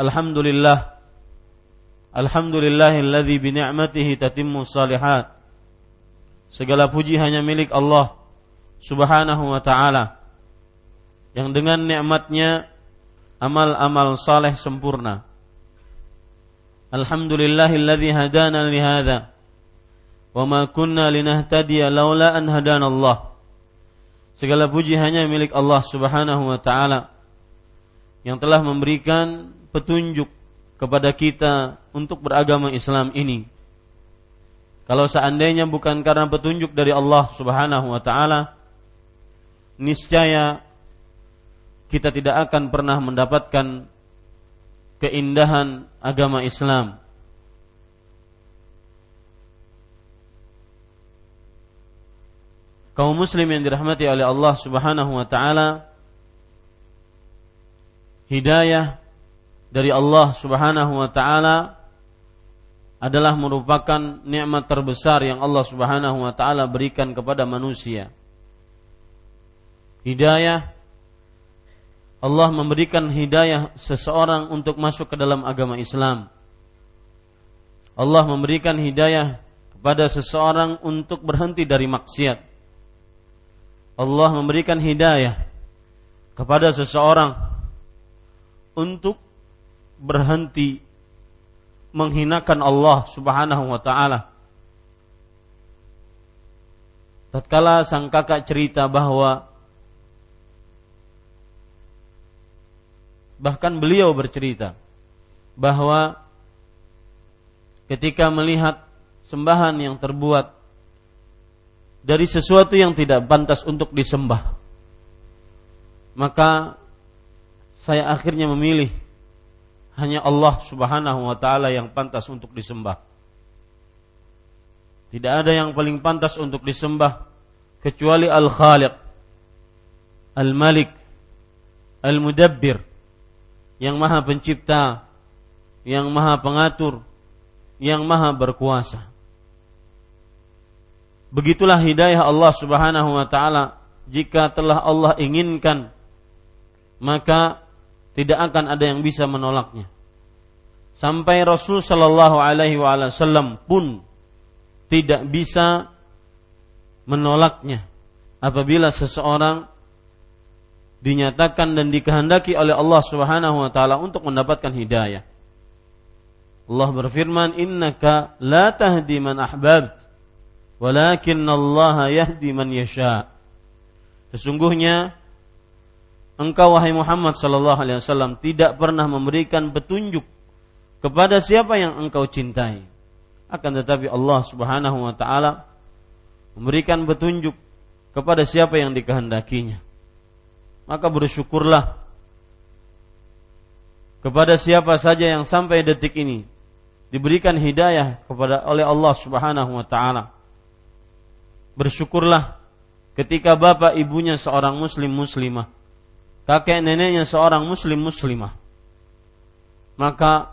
Alhamdulillah Alhamdulillahilladzi bi ni'matihi tatimmu salihat Segala puji hanya milik Allah Subhanahu wa taala yang dengan nikmatnya amal-amal saleh sempurna. Alhamdulillahilladzi hadana li hadza wa ma kunna linahtadiya laula an hadana Allah. Segala puji hanya milik Allah Subhanahu wa taala yang telah memberikan petunjuk kepada kita untuk beragama Islam ini. Kalau seandainya bukan karena petunjuk dari Allah Subhanahu wa taala, niscaya kita tidak akan pernah mendapatkan keindahan agama Islam. Kaum muslim yang dirahmati oleh Allah Subhanahu wa taala, hidayah dari Allah Subhanahu wa taala adalah merupakan nikmat terbesar yang Allah Subhanahu wa taala berikan kepada manusia. Hidayah Allah memberikan hidayah seseorang untuk masuk ke dalam agama Islam. Allah memberikan hidayah kepada seseorang untuk berhenti dari maksiat. Allah memberikan hidayah kepada seseorang untuk berhenti menghinakan Allah Subhanahu wa taala. Tatkala sang kakak cerita bahwa bahkan beliau bercerita bahwa ketika melihat sembahan yang terbuat dari sesuatu yang tidak pantas untuk disembah maka saya akhirnya memilih hanya Allah Subhanahu wa taala yang pantas untuk disembah. Tidak ada yang paling pantas untuk disembah kecuali Al-Khaliq, Al-Malik, Al-Mudabbir yang Maha Pencipta, yang Maha Pengatur, yang Maha Berkuasa. Begitulah hidayah Allah Subhanahu wa taala jika telah Allah inginkan maka tidak akan ada yang bisa menolaknya. Sampai Rasul Shallallahu Alaihi Wasallam pun tidak bisa menolaknya apabila seseorang dinyatakan dan dikehendaki oleh Allah Subhanahu wa taala untuk mendapatkan hidayah. Allah berfirman, "Innaka la tahdi man ahbabt, walakin Allah yahdi man yasha." Sesungguhnya engkau wahai Muhammad sallallahu alaihi wasallam tidak pernah memberikan petunjuk kepada siapa yang engkau cintai. Akan tetapi Allah Subhanahu wa taala memberikan petunjuk kepada siapa yang dikehendakinya. Maka bersyukurlah kepada siapa saja yang sampai detik ini diberikan hidayah kepada oleh Allah Subhanahu wa taala. Bersyukurlah ketika bapak ibunya seorang muslim muslimah, kakek neneknya seorang muslim muslimah. Maka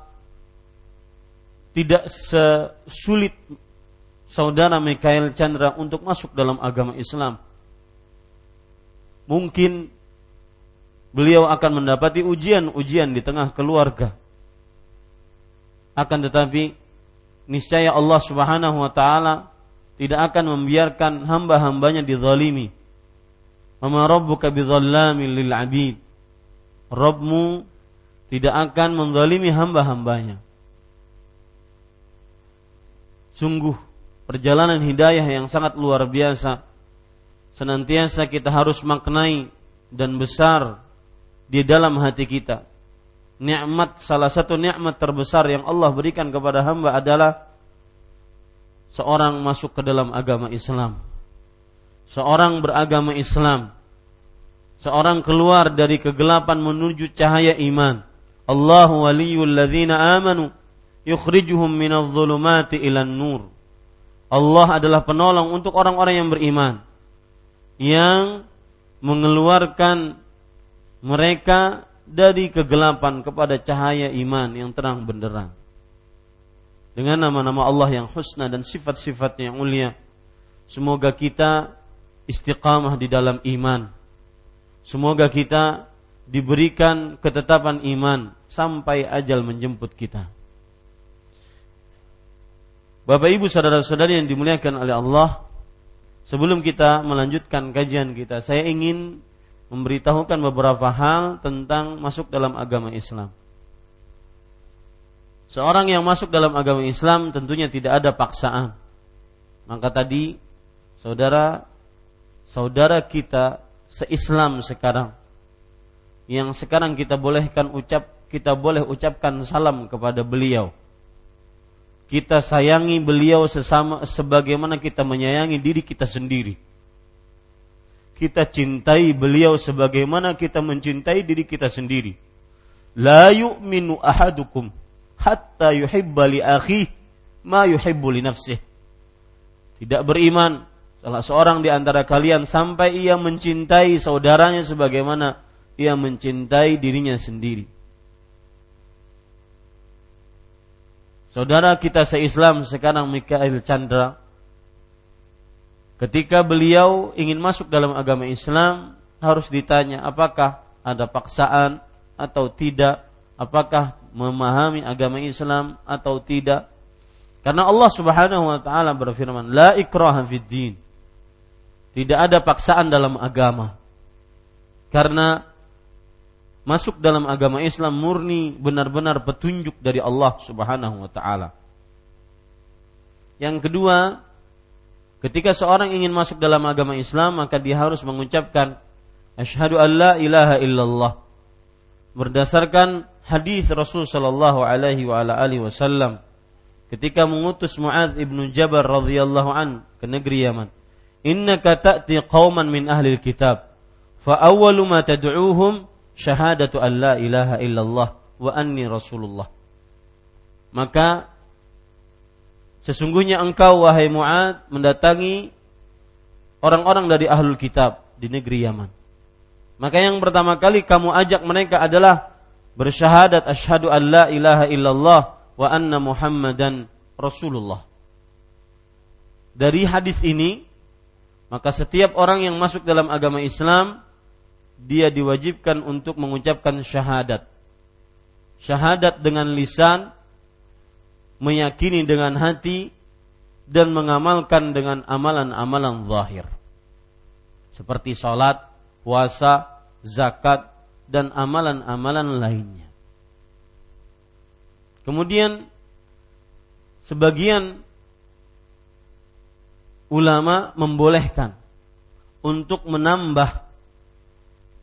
tidak sesulit saudara Mikael Chandra untuk masuk dalam agama Islam. Mungkin beliau akan mendapati ujian-ujian di tengah keluarga. Akan tetapi niscaya Allah Subhanahu wa taala tidak akan membiarkan hamba-hambanya dizalimi. Wa rabbuka bidzallamin 'abid. Rabbmu tidak akan menzalimi hamba-hambanya. Sungguh perjalanan hidayah yang sangat luar biasa. Senantiasa kita harus maknai dan besar di dalam hati kita. Nikmat salah satu nikmat terbesar yang Allah berikan kepada hamba adalah seorang masuk ke dalam agama Islam. Seorang beragama Islam. Seorang keluar dari kegelapan menuju cahaya iman. Allahu waliyul ladzina amanu yukhrijuhum minadh dhulumati ilan nur. Allah adalah penolong untuk orang-orang yang beriman yang mengeluarkan mereka dari kegelapan kepada cahaya iman yang terang benderang. Dengan nama-nama Allah yang husna dan sifat-sifatnya yang mulia. Semoga kita istiqamah di dalam iman. Semoga kita diberikan ketetapan iman sampai ajal menjemput kita. Bapak Ibu saudara-saudari yang dimuliakan oleh Allah, sebelum kita melanjutkan kajian kita, saya ingin memberitahukan beberapa hal tentang masuk dalam agama Islam. Seorang yang masuk dalam agama Islam tentunya tidak ada paksaan. Maka tadi saudara saudara kita seislam sekarang yang sekarang kita bolehkan ucap kita boleh ucapkan salam kepada beliau kita sayangi beliau sesama sebagaimana kita menyayangi diri kita sendiri. Kita cintai beliau sebagaimana kita mencintai diri kita sendiri. La yu'minu ahadukum hatta yuhibba li akhi ma yuhibbu li nafsih. Tidak beriman salah seorang di antara kalian sampai ia mencintai saudaranya sebagaimana ia mencintai dirinya sendiri. Saudara kita se-Islam sekarang Mikael Chandra ketika beliau ingin masuk dalam agama Islam harus ditanya apakah ada paksaan atau tidak, apakah memahami agama Islam atau tidak. Karena Allah Subhanahu wa taala berfirman, "La ikraha fid din." Tidak ada paksaan dalam agama. Karena masuk dalam agama Islam murni benar-benar petunjuk dari Allah Subhanahu wa taala. Yang kedua, ketika seorang ingin masuk dalam agama Islam maka dia harus mengucapkan asyhadu an la ilaha illallah berdasarkan hadis Rasul sallallahu alaihi wa ala alihi wasallam ketika mengutus Muadz ibnu Jabal radhiyallahu an ke negeri Yaman. Innaka ta'ti qauman min ahli kitab fa awwalu ma tad'uuhum syahadatu an la ilaha illallah wa anni rasulullah. Maka sesungguhnya engkau wahai Mu'ad mendatangi orang-orang dari ahlul kitab di negeri Yaman. Maka yang pertama kali kamu ajak mereka adalah bersyahadat asyhadu an la ilaha illallah wa anna muhammadan rasulullah. Dari hadis ini maka setiap orang yang masuk dalam agama Islam dia diwajibkan untuk mengucapkan syahadat. Syahadat dengan lisan, meyakini dengan hati, dan mengamalkan dengan amalan-amalan zahir. Seperti salat, puasa, zakat, dan amalan-amalan lainnya. Kemudian sebagian ulama membolehkan untuk menambah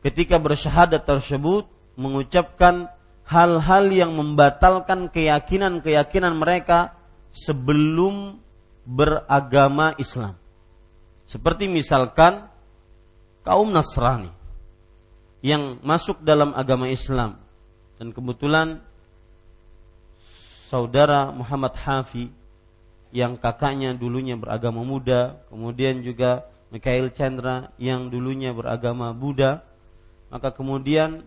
ketika bersyahadat tersebut mengucapkan hal-hal yang membatalkan keyakinan-keyakinan mereka sebelum beragama Islam. Seperti misalkan kaum Nasrani yang masuk dalam agama Islam dan kebetulan saudara Muhammad Hafi yang kakaknya dulunya beragama muda, kemudian juga Mikhail Chandra yang dulunya beragama Buddha, maka kemudian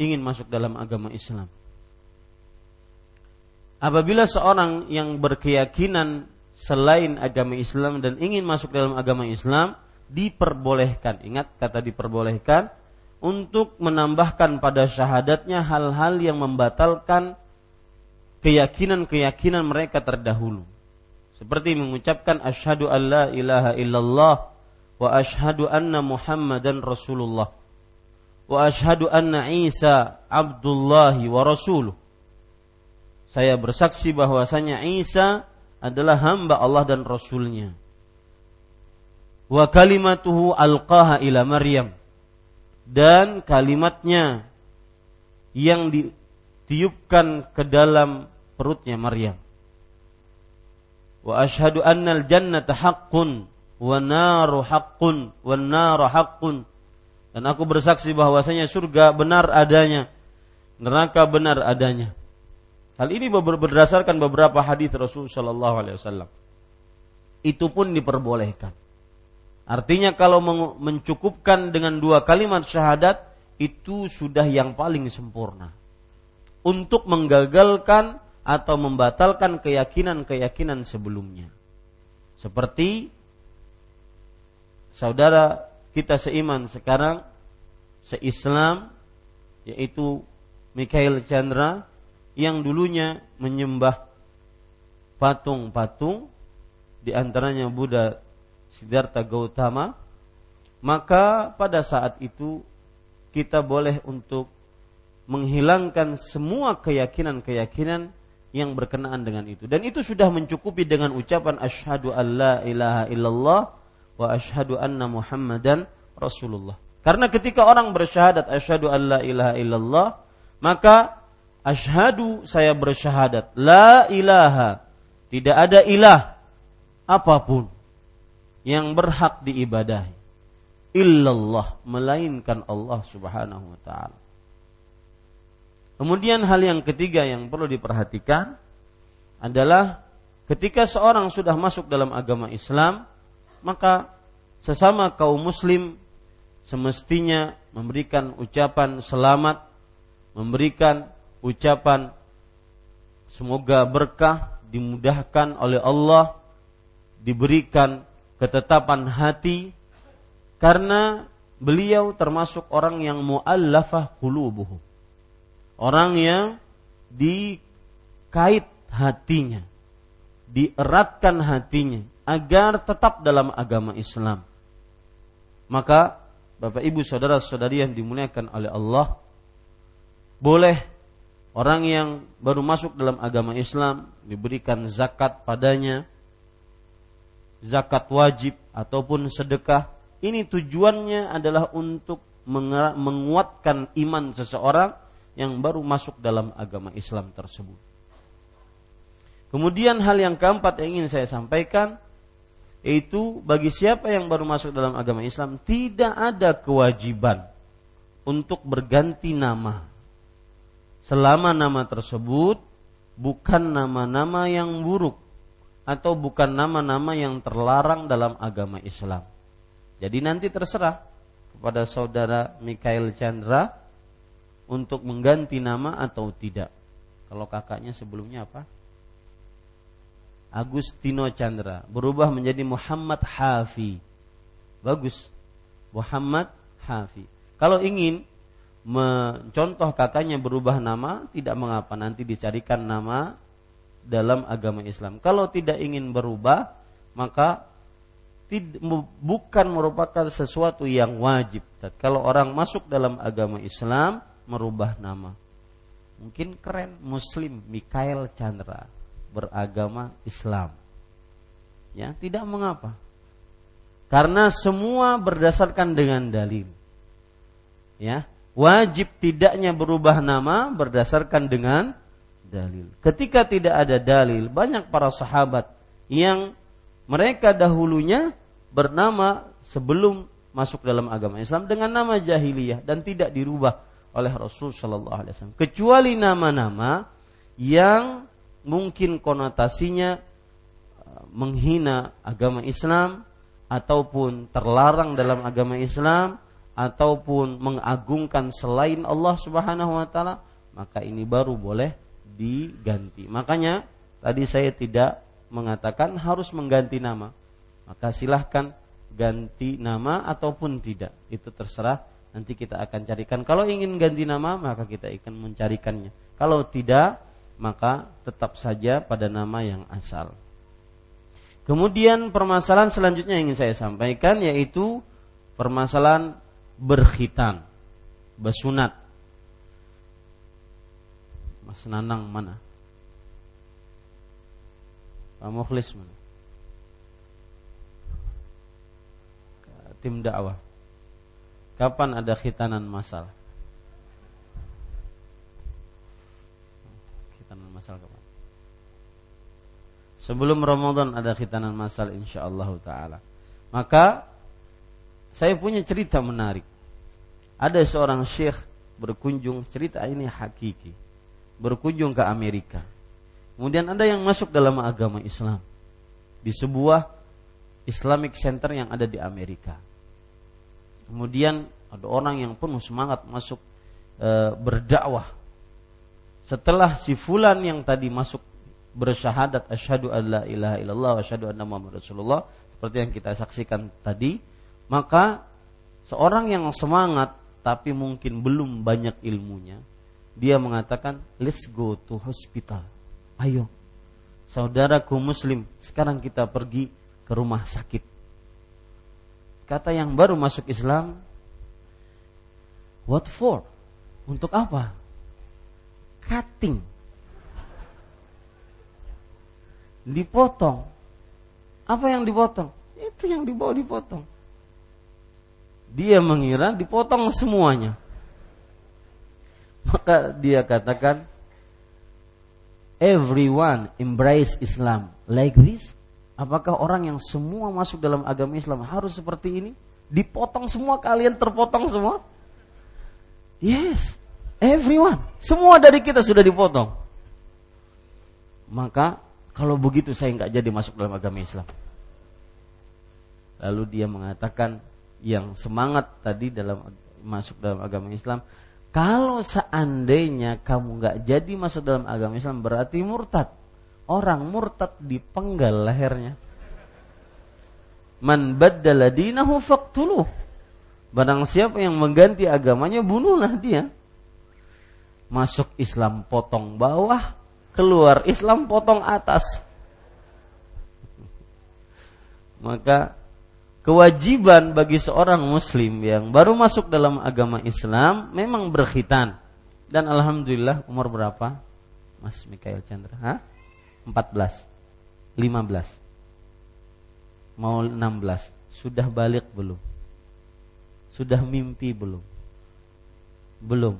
ingin masuk dalam agama Islam. Apabila seorang yang berkeyakinan selain agama Islam dan ingin masuk dalam agama Islam, diperbolehkan. Ingat kata diperbolehkan untuk menambahkan pada syahadatnya hal-hal yang membatalkan keyakinan-keyakinan mereka terdahulu. Seperti mengucapkan asyhadu alla ilaha illallah wa asyhadu anna muhammadan rasulullah wa ashadu anna Isa abdullahi wa rasuluh. Saya bersaksi bahwasanya Isa adalah hamba Allah dan Rasulnya. Wa kalimatuhu alqaha ila Maryam. Dan kalimatnya yang ditiupkan ke dalam perutnya Maryam. Wa ashadu annal jannata haqqun wa naru haqqun wa naru haqqun dan aku bersaksi bahwasanya surga benar adanya, neraka benar adanya. Hal ini berdasarkan beberapa hadis Rasul Shallallahu Alaihi Wasallam. Itu pun diperbolehkan. Artinya kalau mencukupkan dengan dua kalimat syahadat itu sudah yang paling sempurna untuk menggagalkan atau membatalkan keyakinan-keyakinan sebelumnya. Seperti saudara kita seiman sekarang seislam yaitu Mikhail Chandra yang dulunya menyembah patung-patung di antaranya Buddha Siddhartha Gautama maka pada saat itu kita boleh untuk menghilangkan semua keyakinan-keyakinan yang berkenaan dengan itu dan itu sudah mencukupi dengan ucapan asyhadu alla ilaha illallah wa asyhadu anna Muhammadan Rasulullah. Karena ketika orang bersyahadat asyhadu alla ilaha illallah, maka asyhadu saya bersyahadat la ilaha tidak ada ilah apa pun yang berhak diibadahi illallah melainkan Allah Subhanahu wa taala. Kemudian hal yang ketiga yang perlu diperhatikan adalah ketika seorang sudah masuk dalam agama Islam, maka sesama kaum muslim semestinya memberikan ucapan selamat, memberikan ucapan semoga berkah dimudahkan oleh Allah, diberikan ketetapan hati karena beliau termasuk orang yang muallafah qulubuhum. Orang yang dikait hatinya, dieratkan hatinya agar tetap dalam agama Islam. Maka Bapak Ibu saudara-saudari yang dimuliakan oleh Allah boleh orang yang baru masuk dalam agama Islam diberikan zakat padanya zakat wajib ataupun sedekah ini tujuannya adalah untuk menguatkan iman seseorang yang baru masuk dalam agama Islam tersebut. Kemudian hal yang keempat yang ingin saya sampaikan yaitu bagi siapa yang baru masuk dalam agama Islam tidak ada kewajiban untuk berganti nama selama nama tersebut bukan nama-nama yang buruk atau bukan nama-nama yang terlarang dalam agama Islam. Jadi nanti terserah kepada saudara Mikael Chandra untuk mengganti nama atau tidak. Kalau kakaknya sebelumnya apa? Agustino Chandra berubah menjadi Muhammad Hafi. Bagus. Muhammad Hafi. Kalau ingin mencontoh kakaknya berubah nama, tidak mengapa nanti dicarikan nama dalam agama Islam. Kalau tidak ingin berubah, maka bukan merupakan sesuatu yang wajib. Kalau orang masuk dalam agama Islam merubah nama, mungkin keren Muslim Mikael Chandra beragama Islam. Ya, tidak mengapa. Karena semua berdasarkan dengan dalil. Ya, wajib tidaknya berubah nama berdasarkan dengan dalil. Ketika tidak ada dalil, banyak para sahabat yang mereka dahulunya bernama sebelum masuk dalam agama Islam dengan nama jahiliyah dan tidak dirubah oleh Rasul Shallallahu Alaihi Wasallam. Kecuali nama-nama yang mungkin konotasinya uh, menghina agama Islam ataupun terlarang dalam agama Islam ataupun mengagungkan selain Allah Subhanahu wa taala, maka ini baru boleh diganti. Makanya tadi saya tidak mengatakan harus mengganti nama. Maka silahkan ganti nama ataupun tidak. Itu terserah nanti kita akan carikan. Kalau ingin ganti nama maka kita akan mencarikannya. Kalau tidak maka tetap saja pada nama yang asal. Kemudian permasalahan selanjutnya yang ingin saya sampaikan yaitu permasalahan berkhitan, bersunat. Mas Nanang mana? Pak Mukhlis mana? Tim dakwah. Kapan ada khitanan masal? Khitanan masal kapan? Sebelum Ramadan ada khitanan masal insyaallah taala. Maka saya punya cerita menarik. Ada seorang syekh berkunjung, cerita ini hakiki. Berkunjung ke Amerika. Kemudian ada yang masuk dalam agama Islam di sebuah Islamic Center yang ada di Amerika. Kemudian ada orang yang penuh semangat masuk e, berdakwah. Setelah si fulan yang tadi masuk bersyahadat asyhadu alla ilaha illallah wa asyhadu anna muhammadar rasulullah seperti yang kita saksikan tadi, maka seorang yang semangat tapi mungkin belum banyak ilmunya, dia mengatakan, "Let's go to hospital." Ayo. Saudaraku muslim, sekarang kita pergi ke rumah sakit. Kata yang baru masuk Islam, "What for?" Untuk apa? Cutting. Dipotong. Apa yang dipotong? Itu yang dibawa dipotong dia mengira dipotong semuanya. Maka dia katakan, everyone embrace Islam like this. Apakah orang yang semua masuk dalam agama Islam harus seperti ini? Dipotong semua, kalian terpotong semua? Yes, everyone. Semua dari kita sudah dipotong. Maka kalau begitu saya nggak jadi masuk dalam agama Islam. Lalu dia mengatakan, yang semangat tadi dalam masuk dalam agama Islam kalau seandainya kamu nggak jadi masuk dalam agama Islam berarti murtad orang murtad dipenggal lehernya man baddala dinahu faqtuluh barang siapa yang mengganti agamanya bunuhlah dia masuk Islam potong bawah keluar Islam potong atas maka kewajiban bagi seorang muslim yang baru masuk dalam agama Islam memang berkhitan. Dan alhamdulillah umur berapa? Mas Mikael Chandra? Hah? 14. 15. Mau 16. Sudah balik belum? Sudah mimpi belum? Belum.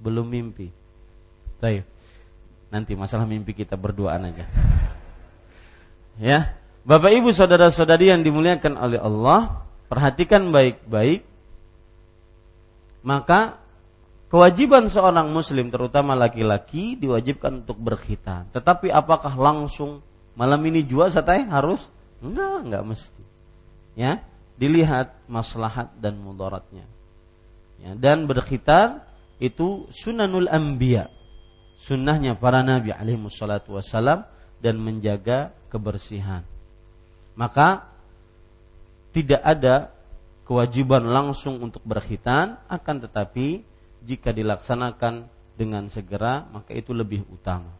Belum mimpi. Baik. Nanti masalah mimpi kita berduaan aja. Ya, Bapak Ibu saudara-saudari yang dimuliakan oleh Allah, perhatikan baik-baik. Maka kewajiban seorang muslim terutama laki-laki diwajibkan untuk berkhitan. Tetapi apakah langsung malam ini jua satai harus? Enggak, enggak mesti. Ya, dilihat maslahat dan mudaratnya. Ya, dan berkhitan itu sunanul anbiya. Sunnahnya para nabi alaihi wassalam dan menjaga kebersihan maka tidak ada kewajiban langsung untuk berkhitan akan tetapi jika dilaksanakan dengan segera maka itu lebih utama.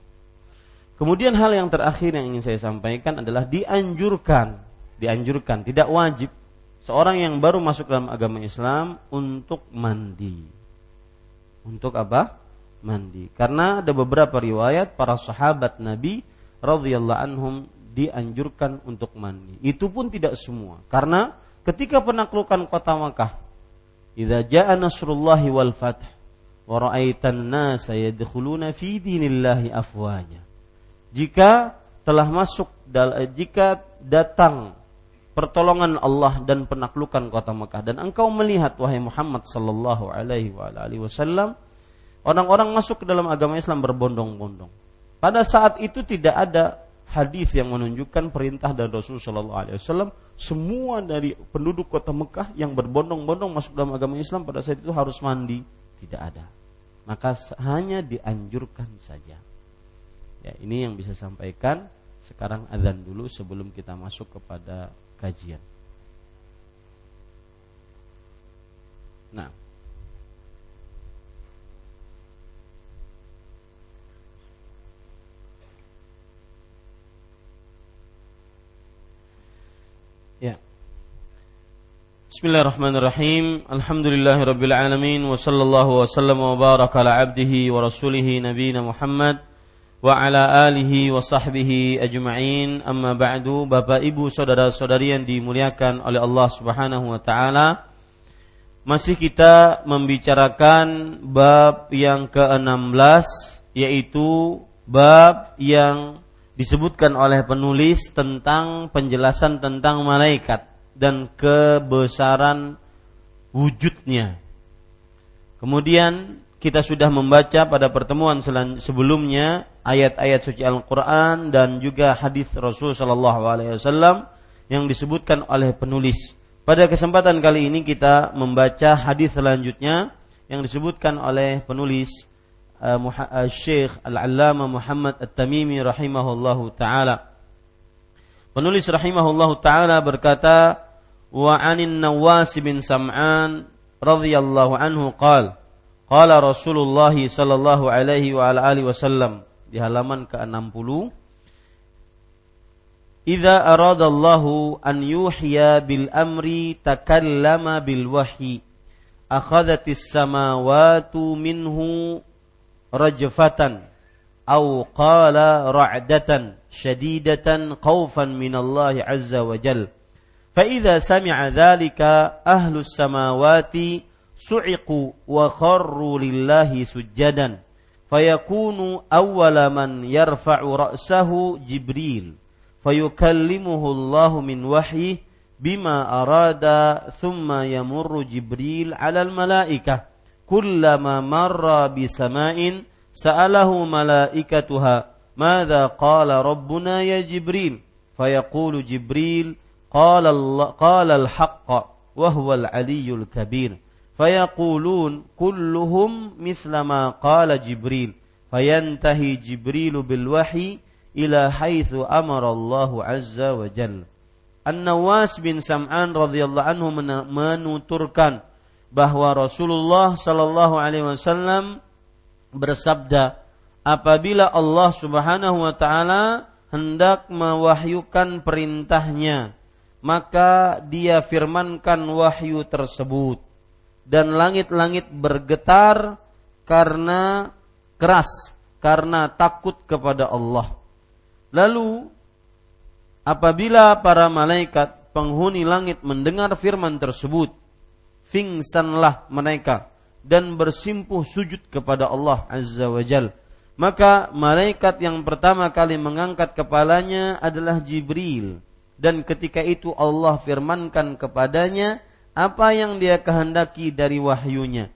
Kemudian hal yang terakhir yang ingin saya sampaikan adalah dianjurkan, dianjurkan tidak wajib seorang yang baru masuk dalam agama Islam untuk mandi. Untuk apa? Mandi. Karena ada beberapa riwayat para sahabat Nabi radhiyallahu anhum dianjurkan untuk mandi. Itu pun tidak semua. Karena ketika penaklukan kota Makkah idza jaa nasrullahi wal fath wa ra'aitan nasa yadkhuluna fi dinillahi afwaja jika telah masuk jika datang pertolongan Allah dan penaklukan kota Mekah dan engkau melihat wahai Muhammad sallallahu alaihi wasallam orang-orang masuk ke dalam agama Islam berbondong-bondong. Pada saat itu tidak ada hadis yang menunjukkan perintah dari Rasul sallallahu alaihi wasallam semua dari penduduk kota Mekah yang berbondong-bondong masuk dalam agama Islam pada saat itu harus mandi, tidak ada. Maka hanya dianjurkan saja. Ya, ini yang bisa sampaikan. Sekarang azan dulu sebelum kita masuk kepada kajian. Nah. Ya. Bismillahirrahmanirrahim. Alhamdulillahirabbil alamin. Wa sallallahu wa sallam wa baraka ala abdihi wa rasulihi nabiyina Muhammad wa ala alihi wa sahbihi ajma'in. Amma ba'du Bapak Ibu saudara-saudari yang dimuliakan oleh Allah Subhanahu wa taala. Masih kita membicarakan bab yang ke-16 yaitu bab yang disebutkan oleh penulis tentang penjelasan tentang malaikat dan kebesaran wujudnya. Kemudian kita sudah membaca pada pertemuan sebelumnya ayat-ayat suci Al-Quran dan juga hadis Rasul Wasallam yang disebutkan oleh penulis. Pada kesempatan kali ini kita membaca hadis selanjutnya yang disebutkan oleh penulis uh, uh, Syekh Al-Allama Muhammad At-Tamimi rahimahullahu taala. Penulis rahimahullahu taala berkata, "Wa 'anin Nawas bin Sam'an radhiyallahu anhu qala, qala Rasulullah sallallahu alaihi wa alihi wasallam" di halaman ke-60 Idza aradallahu an yuhya bil amri takallama bil wahyi akhadhatis samawati minhu rajfatan khawfan min Allah azza wa jal فإذا سمع ذلك أهل السماوات صعقوا وخروا لله سجدا fayakunu awwala man yarfa'u ra'sahu Jibril fayukallimuhu Allahu min wahyi bima arada thumma yamurru Jibril 'ala al-malaikah kullama marra bi sama'in sa'alahu malaikatuha ماذا قال ربنا يا جبريل فيقول جبريل قال Allah qala al-haqqa wa huwa al-aliyyul kabir fayaqulun kulluhum misla ma qala Jibril fayantahi Jibrilu bil wahyi ila haitsu amara Allah azza wa jalla bahwa Rasulullah sallallahu alaihi wasallam bersabda apabila Allah Subhanahu wa taala hendak mewahyukan perintahnya maka dia firmankan wahyu tersebut dan langit-langit bergetar karena keras, karena takut kepada Allah. Lalu apabila para malaikat penghuni langit mendengar firman tersebut, fingsanlah mereka dan bersimpuh sujud kepada Allah Azza wa Jal. Maka malaikat yang pertama kali mengangkat kepalanya adalah Jibril. Dan ketika itu Allah firmankan kepadanya, apa yang dia kehendaki dari wahyunya.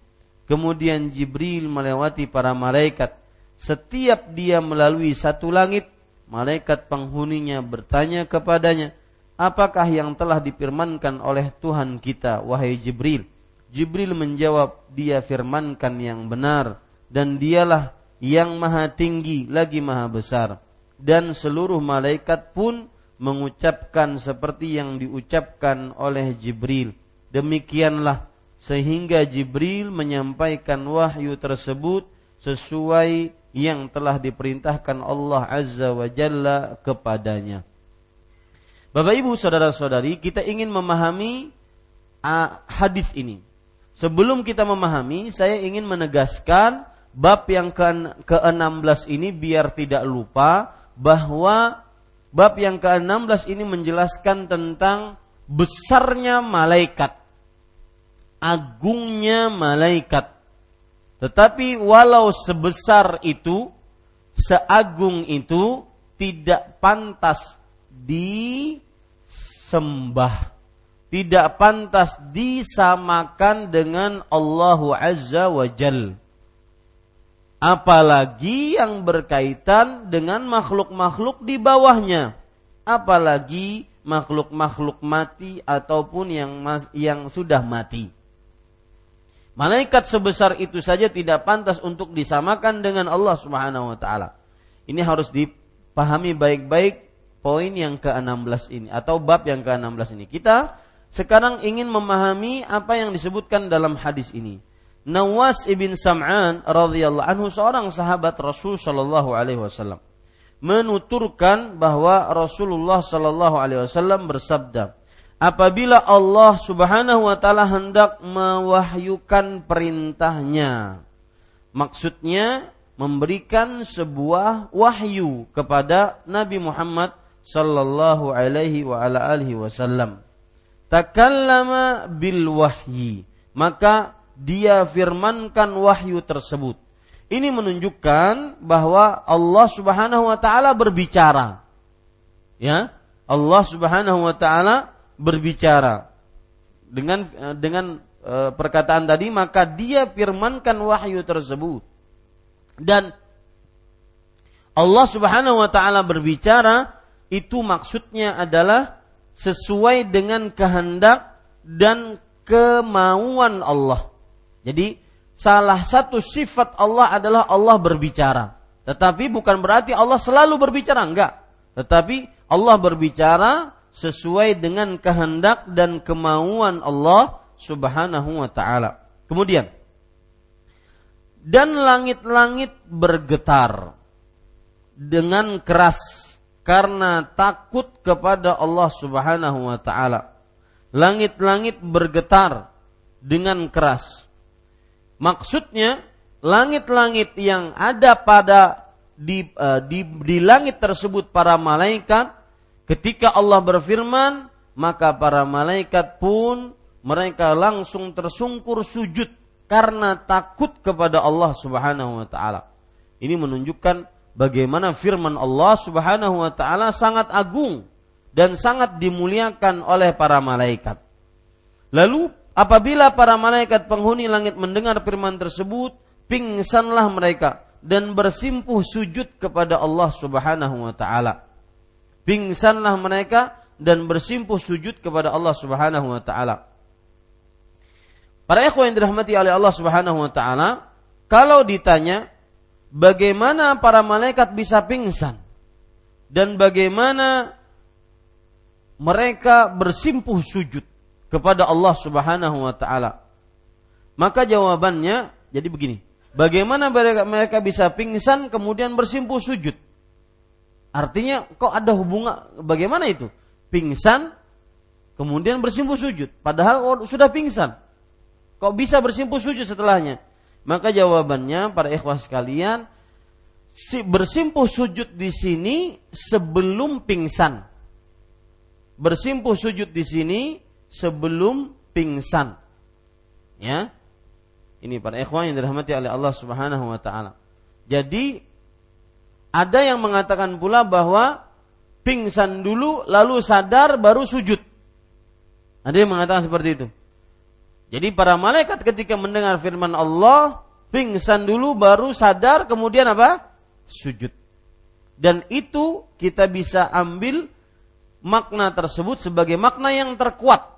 Kemudian Jibril melewati para malaikat. Setiap dia melalui satu langit, malaikat penghuninya bertanya kepadanya, apakah yang telah difirmankan oleh Tuhan kita, wahai Jibril? Jibril menjawab, dia firmankan yang benar, dan dialah yang maha tinggi lagi maha besar. Dan seluruh malaikat pun mengucapkan seperti yang diucapkan oleh Jibril Demikianlah sehingga Jibril menyampaikan wahyu tersebut sesuai yang telah diperintahkan Allah Azza wa Jalla kepadanya. Bapak Ibu saudara-saudari, kita ingin memahami uh, hadis ini. Sebelum kita memahami, saya ingin menegaskan bab yang ke-16 ini biar tidak lupa bahwa bab yang ke-16 ini menjelaskan tentang besarnya malaikat agungnya malaikat. Tetapi walau sebesar itu, seagung itu tidak pantas disembah. Tidak pantas disamakan dengan Allahu Azza wa Jal. Apalagi yang berkaitan dengan makhluk-makhluk di bawahnya. Apalagi makhluk-makhluk mati ataupun yang yang sudah mati. Malaikat sebesar itu saja tidak pantas untuk disamakan dengan Allah Subhanahu wa taala. Ini harus dipahami baik-baik poin yang ke-16 ini atau bab yang ke-16 ini. Kita sekarang ingin memahami apa yang disebutkan dalam hadis ini. Nawas ibn Sam'an radhiyallahu anhu seorang sahabat Rasul sallallahu alaihi wasallam menuturkan bahwa Rasulullah sallallahu alaihi wasallam bersabda, apabila Allah Subhanahu wa taala hendak mewahyukan perintahnya. Maksudnya memberikan sebuah wahyu kepada Nabi Muhammad sallallahu alaihi wa ala alihi wasallam. Takallama bil wahyi, maka dia firmankan wahyu tersebut. Ini menunjukkan bahwa Allah Subhanahu wa taala berbicara. Ya, Allah Subhanahu wa taala berbicara dengan eh, dengan e, perkataan tadi maka dia firmankan wahyu tersebut dan Allah Subhanahu wa taala berbicara itu maksudnya adalah sesuai dengan kehendak dan kemauan Allah. Jadi salah satu sifat Allah adalah Allah berbicara. Tetapi bukan berarti Allah selalu berbicara, enggak. Tetapi Allah berbicara sesuai dengan kehendak dan kemauan Allah Subhanahu wa taala. Kemudian dan langit-langit bergetar dengan keras karena takut kepada Allah Subhanahu wa taala. Langit-langit bergetar dengan keras. Maksudnya langit-langit yang ada pada di, uh, di di langit tersebut para malaikat Ketika Allah berfirman, maka para malaikat pun mereka langsung tersungkur sujud karena takut kepada Allah Subhanahu wa taala. Ini menunjukkan bagaimana firman Allah Subhanahu wa taala sangat agung dan sangat dimuliakan oleh para malaikat. Lalu apabila para malaikat penghuni langit mendengar firman tersebut, pingsanlah mereka dan bersimpuh sujud kepada Allah Subhanahu wa taala. Pingsanlah mereka dan bersimpuh sujud kepada Allah Subhanahu wa taala. Para ikhwan yang dirahmati oleh Allah Subhanahu wa taala, kalau ditanya bagaimana para malaikat bisa pingsan? Dan bagaimana mereka bersimpuh sujud kepada Allah Subhanahu wa taala. Maka jawabannya jadi begini. Bagaimana mereka, mereka bisa pingsan kemudian bersimpuh sujud? Artinya kok ada hubungan bagaimana itu? Pingsan kemudian bersimpuh sujud padahal oh, sudah pingsan. Kok bisa bersimpuh sujud setelahnya? Maka jawabannya para ikhwah sekalian si bersimpuh sujud di sini sebelum pingsan. Bersimpuh sujud di sini sebelum pingsan. Ya. Ini para ikhwah yang dirahmati oleh Allah Subhanahu wa taala. Jadi ada yang mengatakan pula bahwa pingsan dulu lalu sadar baru sujud. Ada yang mengatakan seperti itu. Jadi para malaikat ketika mendengar firman Allah, pingsan dulu baru sadar kemudian apa? Sujud. Dan itu kita bisa ambil makna tersebut sebagai makna yang terkuat.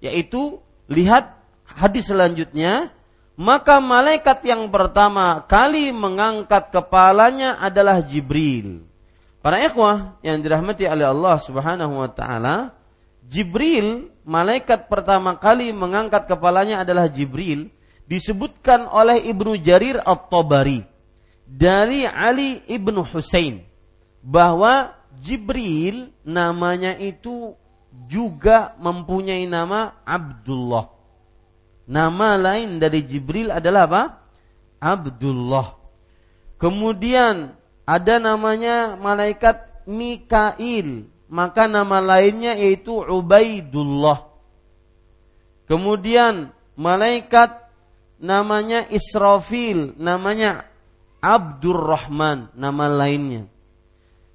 Yaitu lihat hadis selanjutnya maka malaikat yang pertama kali mengangkat kepalanya adalah Jibril. Para ikhwah yang dirahmati oleh Allah Subhanahu wa taala, Jibril, malaikat pertama kali mengangkat kepalanya adalah Jibril, disebutkan oleh Ibnu Jarir At-Tabari dari Ali Ibnu Husain bahwa Jibril namanya itu juga mempunyai nama Abdullah. Nama lain dari Jibril adalah apa? Abdullah. Kemudian ada namanya malaikat Mikail, maka nama lainnya yaitu Ubaidullah. Kemudian malaikat namanya Israfil, namanya Abdurrahman, nama lainnya.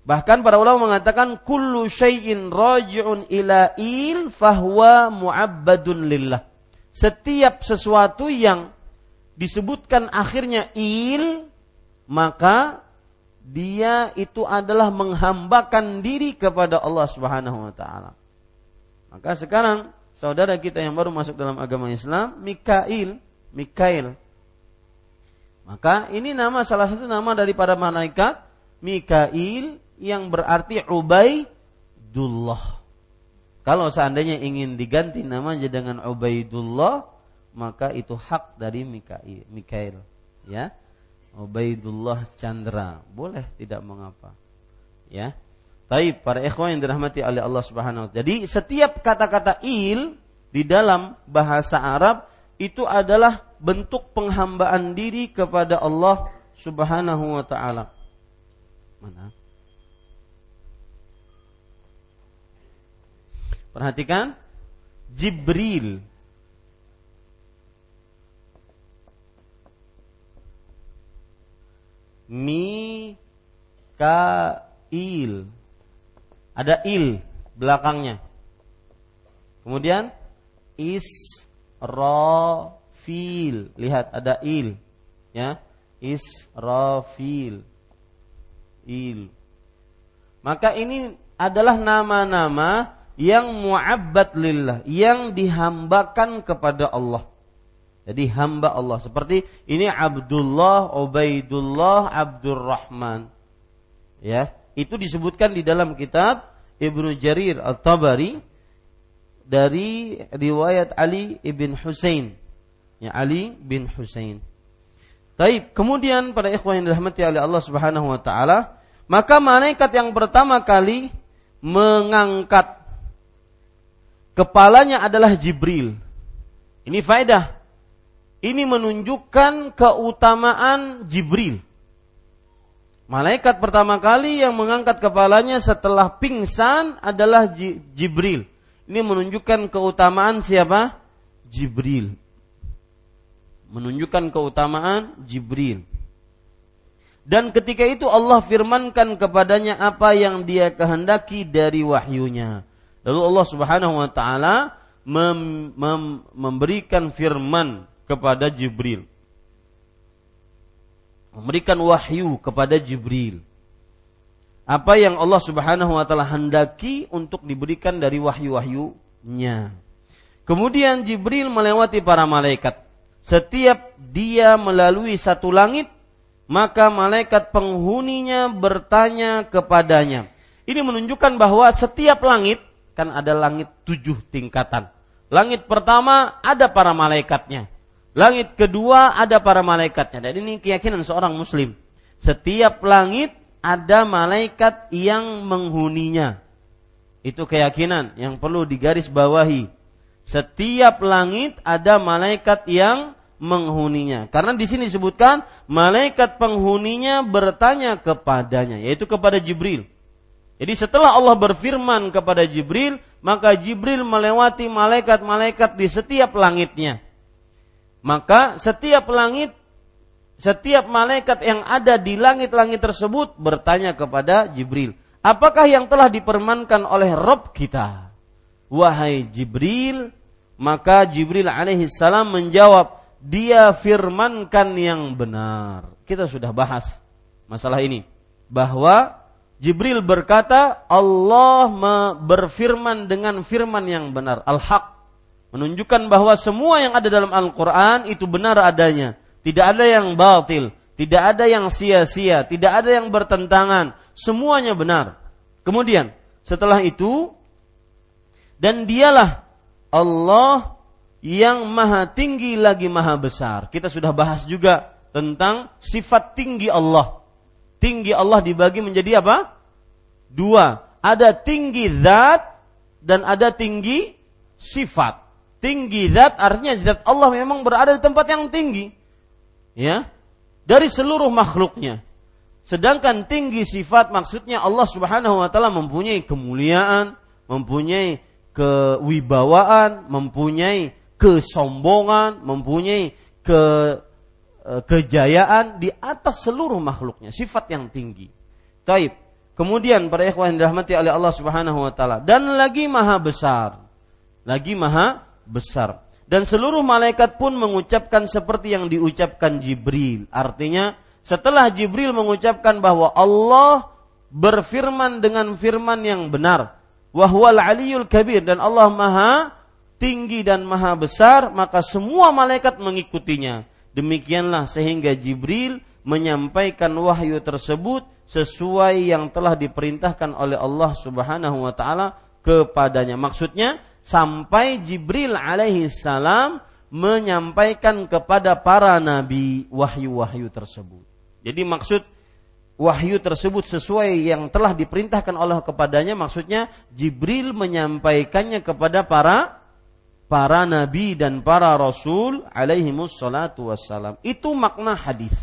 Bahkan para ulama mengatakan kullu syai'in raji'un ila il fahuwa mu'abbadun lillah. Setiap sesuatu yang disebutkan akhirnya il maka dia itu adalah menghambakan diri kepada Allah Subhanahu wa taala. Maka sekarang saudara kita yang baru masuk dalam agama Islam, Mikail, Mikail. Maka ini nama salah satu nama daripada malaikat Mikail yang berarti Ubaidullah. Kalau seandainya ingin diganti namanya dengan Ubaidullah, maka itu hak dari Mikail. Mikail ya. Ubaidullah Chandra. Boleh tidak mengapa. Ya. Tapi para ikhwan yang dirahmati oleh Allah Subhanahu wa taala. Jadi setiap kata-kata il di dalam bahasa Arab itu adalah bentuk penghambaan diri kepada Allah Subhanahu wa taala. Mana? Perhatikan. Jibril. Mikail. Ada il belakangnya. Kemudian Israfil. Lihat ada il ya. Israfil. Il. Maka ini adalah nama-nama yang mu'abbad lillah, yang dihambakan kepada Allah. Jadi hamba Allah seperti ini Abdullah, Ubaidullah, Abdurrahman. Ya, itu disebutkan di dalam kitab Ibnu Jarir Al-Tabari dari riwayat Ali ibn Husain. Ya, Ali bin Husain. Taib. Kemudian pada ikhwan yang dirahmati oleh Allah Subhanahu wa taala, maka malaikat yang pertama kali mengangkat kepalanya adalah Jibril. Ini faedah. Ini menunjukkan keutamaan Jibril. Malaikat pertama kali yang mengangkat kepalanya setelah pingsan adalah Jibril. Ini menunjukkan keutamaan siapa? Jibril. Menunjukkan keutamaan Jibril. Dan ketika itu Allah firmankan kepadanya apa yang dia kehendaki dari wahyunya. Lalu Allah Subhanahu wa taala mem, mem, memberikan firman kepada Jibril. Memberikan wahyu kepada Jibril. Apa yang Allah Subhanahu wa taala hendaki untuk diberikan dari wahyu-wahyunya. Kemudian Jibril melewati para malaikat. Setiap dia melalui satu langit, maka malaikat penghuninya bertanya kepadanya. Ini menunjukkan bahwa setiap langit kan ada langit tujuh tingkatan. Langit pertama ada para malaikatnya. Langit kedua ada para malaikatnya. Dan ini keyakinan seorang muslim. Setiap langit ada malaikat yang menghuninya. Itu keyakinan yang perlu digaris bawahi. Setiap langit ada malaikat yang menghuninya. Karena di sini disebutkan malaikat penghuninya bertanya kepadanya, yaitu kepada Jibril. Jadi setelah Allah berfirman kepada Jibril, maka Jibril melewati malaikat-malaikat di setiap langitnya. Maka setiap langit, setiap malaikat yang ada di langit-langit tersebut bertanya kepada Jibril, apakah yang telah dipermankan oleh Rob kita? Wahai Jibril, maka Jibril alaihissalam menjawab, dia firmankan yang benar. Kita sudah bahas masalah ini bahwa Jibril berkata, Allah berfirman dengan firman yang benar, al-haq. Menunjukkan bahwa semua yang ada dalam Al-Quran itu benar adanya. Tidak ada yang batil, tidak ada yang sia-sia, tidak ada yang bertentangan. Semuanya benar. Kemudian, setelah itu, dan dialah Allah yang maha tinggi lagi maha besar. Kita sudah bahas juga tentang sifat tinggi Allah tinggi Allah dibagi menjadi apa? Dua. Ada tinggi zat dan ada tinggi sifat. Tinggi zat artinya zat Allah memang berada di tempat yang tinggi. Ya. Dari seluruh makhluknya. Sedangkan tinggi sifat maksudnya Allah Subhanahu wa taala mempunyai kemuliaan, mempunyai kewibawaan, mempunyai kesombongan, mempunyai ke kejayaan di atas seluruh makhluknya, sifat yang tinggi. Taib. Kemudian para ikhwan dirahmati oleh Allah Subhanahu wa taala dan lagi maha besar. Lagi maha besar. Dan seluruh malaikat pun mengucapkan seperti yang diucapkan Jibril. Artinya setelah Jibril mengucapkan bahwa Allah berfirman dengan firman yang benar. Wahwal aliyul kabir. Dan Allah maha tinggi dan maha besar. Maka semua malaikat mengikutinya. Demikianlah sehingga Jibril menyampaikan wahyu tersebut sesuai yang telah diperintahkan oleh Allah Subhanahu wa taala kepadanya. Maksudnya sampai Jibril alaihi salam menyampaikan kepada para nabi wahyu-wahyu tersebut. Jadi maksud wahyu tersebut sesuai yang telah diperintahkan Allah kepadanya maksudnya Jibril menyampaikannya kepada para para nabi dan para rasul alaihi salatu wassalam. Itu makna hadis.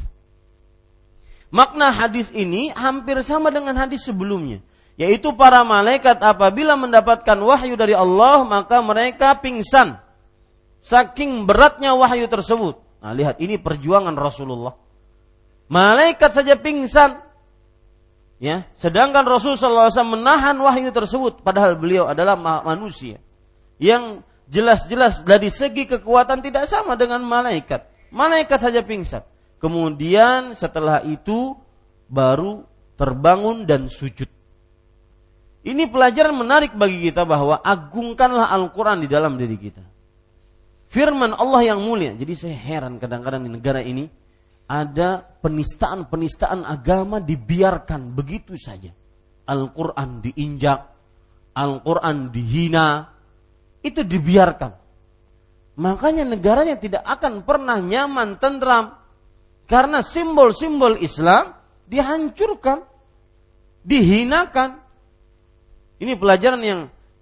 Makna hadis ini hampir sama dengan hadis sebelumnya, yaitu para malaikat apabila mendapatkan wahyu dari Allah maka mereka pingsan saking beratnya wahyu tersebut. Nah, lihat ini perjuangan Rasulullah. Malaikat saja pingsan. Ya, sedangkan Rasulullah SAW menahan wahyu tersebut padahal beliau adalah manusia yang jelas-jelas dari segi kekuatan tidak sama dengan malaikat. Malaikat saja pingsan. Kemudian setelah itu baru terbangun dan sujud. Ini pelajaran menarik bagi kita bahwa agungkanlah Al-Quran di dalam diri kita. Firman Allah yang mulia. Jadi saya heran kadang-kadang di negara ini ada penistaan-penistaan agama dibiarkan begitu saja. Al-Quran diinjak, Al-Quran dihina, itu dibiarkan. Makanya negaranya tidak akan pernah nyaman, tentram, karena simbol-simbol Islam dihancurkan, dihinakan. Ini pelajaran yang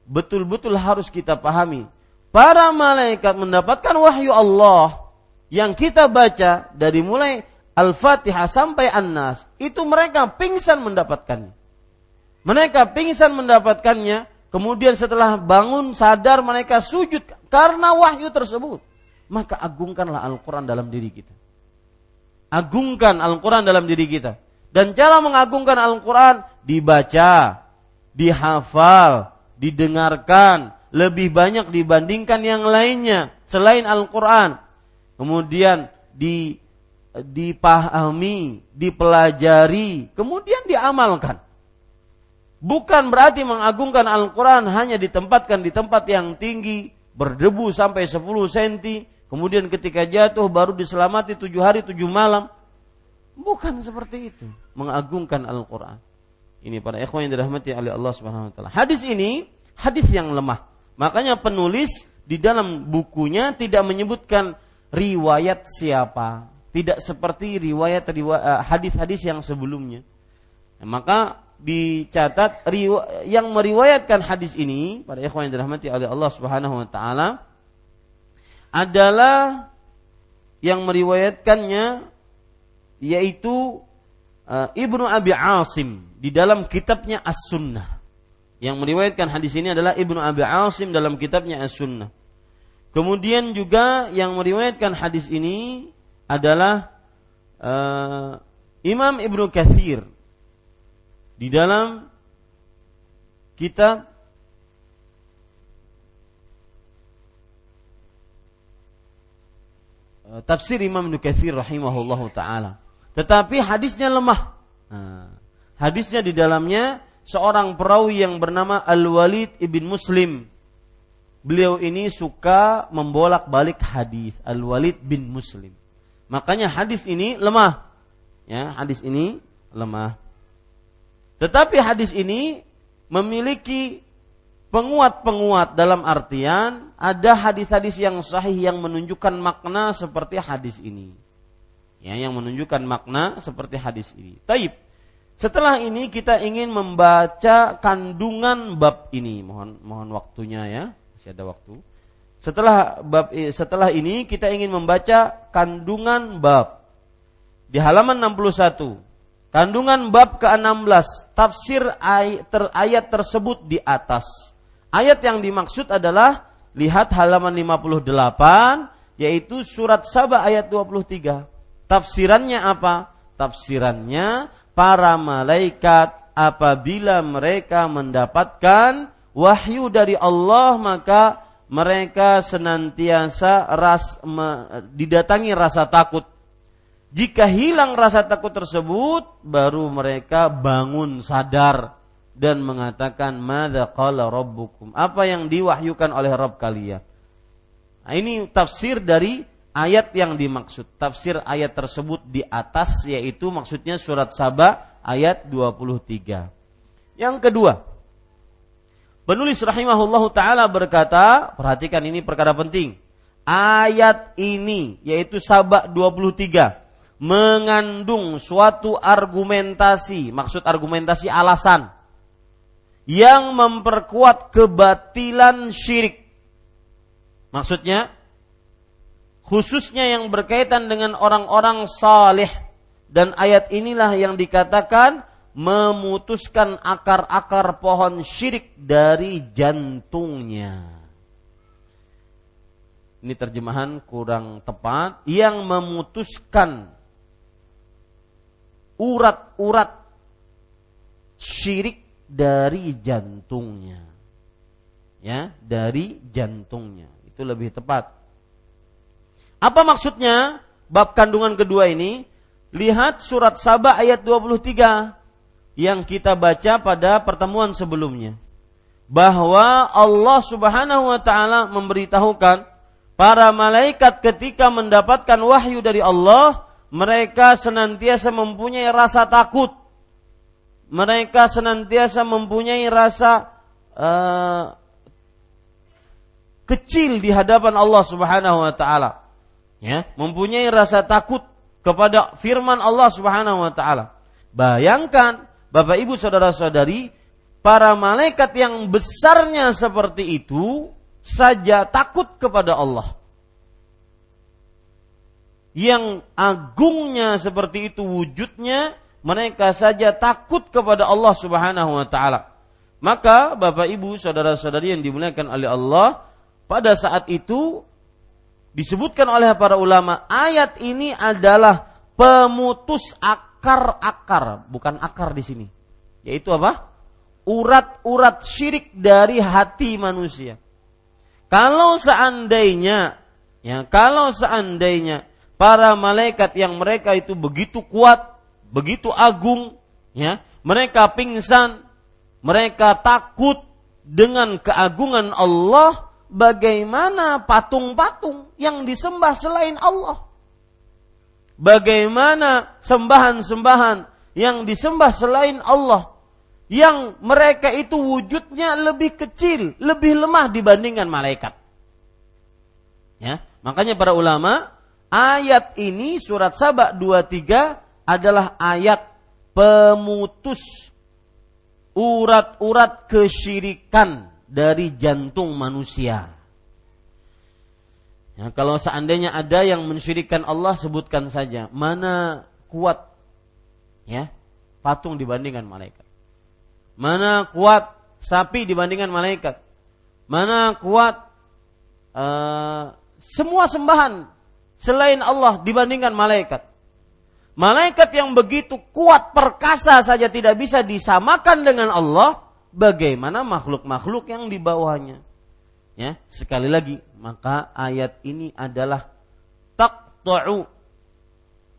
betul-betul harus kita pahami. Para malaikat mendapatkan wahyu Allah yang kita baca dari mulai Al-Fatihah sampai An-Nas, itu mereka pingsan mendapatkannya. Mereka pingsan mendapatkannya, kemudian setelah bangun sadar mereka sujud karena wahyu tersebut. Maka agungkanlah Al-Quran dalam diri kita agungkan Al-Quran dalam diri kita. Dan cara mengagungkan Al-Quran dibaca, dihafal, didengarkan lebih banyak dibandingkan yang lainnya selain Al-Quran. Kemudian di, dipahami, dipelajari, kemudian diamalkan. Bukan berarti mengagungkan Al-Quran hanya ditempatkan di tempat yang tinggi, berdebu sampai 10 cm, Kemudian ketika jatuh baru diselamati tujuh hari tujuh malam. Bukan seperti itu. Mengagungkan Al-Quran. Ini para ikhwan yang dirahmati oleh Allah Subhanahu Wa Taala. Hadis ini hadis yang lemah. Makanya penulis di dalam bukunya tidak menyebutkan riwayat siapa. Tidak seperti riwayat eh, hadis-hadis yang sebelumnya. maka dicatat yang meriwayatkan hadis ini pada ikhwan yang dirahmati oleh Allah Subhanahu wa taala adalah yang meriwayatkannya yaitu uh, Ibnu Abi Asim di dalam kitabnya As-Sunnah. Yang meriwayatkan hadis ini adalah Ibnu Abi Asim dalam kitabnya As-Sunnah. Kemudian juga yang meriwayatkan hadis ini adalah uh, Imam Ibnu Kathir di dalam kitab Eh, tafsir Imam Nukathir rahimahullah taala. Tetapi hadisnya lemah. Nah, hadisnya di dalamnya seorang perawi yang bernama Al-Walid ibn Muslim. Beliau ini suka membolak-balik hadis Al-Walid bin Muslim. Makanya hadis ini lemah. Ya, hadis ini lemah. Tetapi hadis ini memiliki penguat-penguat dalam artian ada hadis-hadis yang sahih yang menunjukkan makna seperti hadis ini. Ya, yang menunjukkan makna seperti hadis ini. Taib. Setelah ini kita ingin membaca kandungan bab ini. Mohon mohon waktunya ya, masih ada waktu. Setelah bab setelah ini kita ingin membaca kandungan bab di halaman 61. Kandungan bab ke-16, tafsir ayat tersebut di atas. Ayat yang dimaksud adalah lihat halaman 58 yaitu surat Sabah ayat 23. Tafsirannya apa? Tafsirannya para malaikat apabila mereka mendapatkan wahyu dari Allah maka mereka senantiasa ras, me, didatangi rasa takut. Jika hilang rasa takut tersebut, baru mereka bangun sadar dan mengatakan, "Mada qala rabbukum?" Apa yang diwahyukan oleh Rabb kalian? Nah, ini tafsir dari ayat yang dimaksud. Tafsir ayat tersebut di atas yaitu maksudnya surat Saba ayat 23. Yang kedua, penulis rahimahullah taala berkata, perhatikan ini perkara penting. Ayat ini yaitu Saba 23 mengandung suatu argumentasi, maksud argumentasi alasan yang memperkuat kebatilan syirik. Maksudnya khususnya yang berkaitan dengan orang-orang saleh dan ayat inilah yang dikatakan memutuskan akar-akar pohon syirik dari jantungnya. Ini terjemahan kurang tepat yang memutuskan urat-urat syirik dari jantungnya. Ya, dari jantungnya. Itu lebih tepat. Apa maksudnya bab kandungan kedua ini? Lihat surat Sabah ayat 23 yang kita baca pada pertemuan sebelumnya. Bahwa Allah Subhanahu wa taala memberitahukan para malaikat ketika mendapatkan wahyu dari Allah, mereka senantiasa mempunyai rasa takut mereka senantiasa mempunyai rasa uh, kecil di hadapan Allah Subhanahu wa taala. Ya, mempunyai rasa takut kepada firman Allah Subhanahu wa taala. Bayangkan Bapak Ibu saudara-saudari, para malaikat yang besarnya seperti itu saja takut kepada Allah. Yang agungnya seperti itu wujudnya mereka saja takut kepada Allah Subhanahu wa taala. Maka Bapak Ibu, saudara-saudari yang dimuliakan oleh Allah, pada saat itu disebutkan oleh para ulama, ayat ini adalah pemutus akar-akar, bukan akar di sini. Yaitu apa? Urat-urat syirik dari hati manusia. Kalau seandainya ya, kalau seandainya para malaikat yang mereka itu begitu kuat begitu agung, ya, mereka pingsan, mereka takut dengan keagungan Allah, bagaimana patung-patung yang disembah selain Allah? Bagaimana sembahan-sembahan yang disembah selain Allah? Yang mereka itu wujudnya lebih kecil, lebih lemah dibandingkan malaikat. Ya, makanya para ulama ayat ini surat Sabah 23 adalah ayat pemutus urat-urat kesyirikan dari jantung manusia. Ya, kalau seandainya ada yang mensyirikan Allah sebutkan saja mana kuat ya patung dibandingkan malaikat. Mana kuat sapi dibandingkan malaikat. Mana kuat uh, semua sembahan selain Allah dibandingkan malaikat. Malaikat yang begitu kuat perkasa saja tidak bisa disamakan dengan Allah, bagaimana makhluk-makhluk yang di bawahnya? Ya, sekali lagi, maka ayat ini adalah taqta'u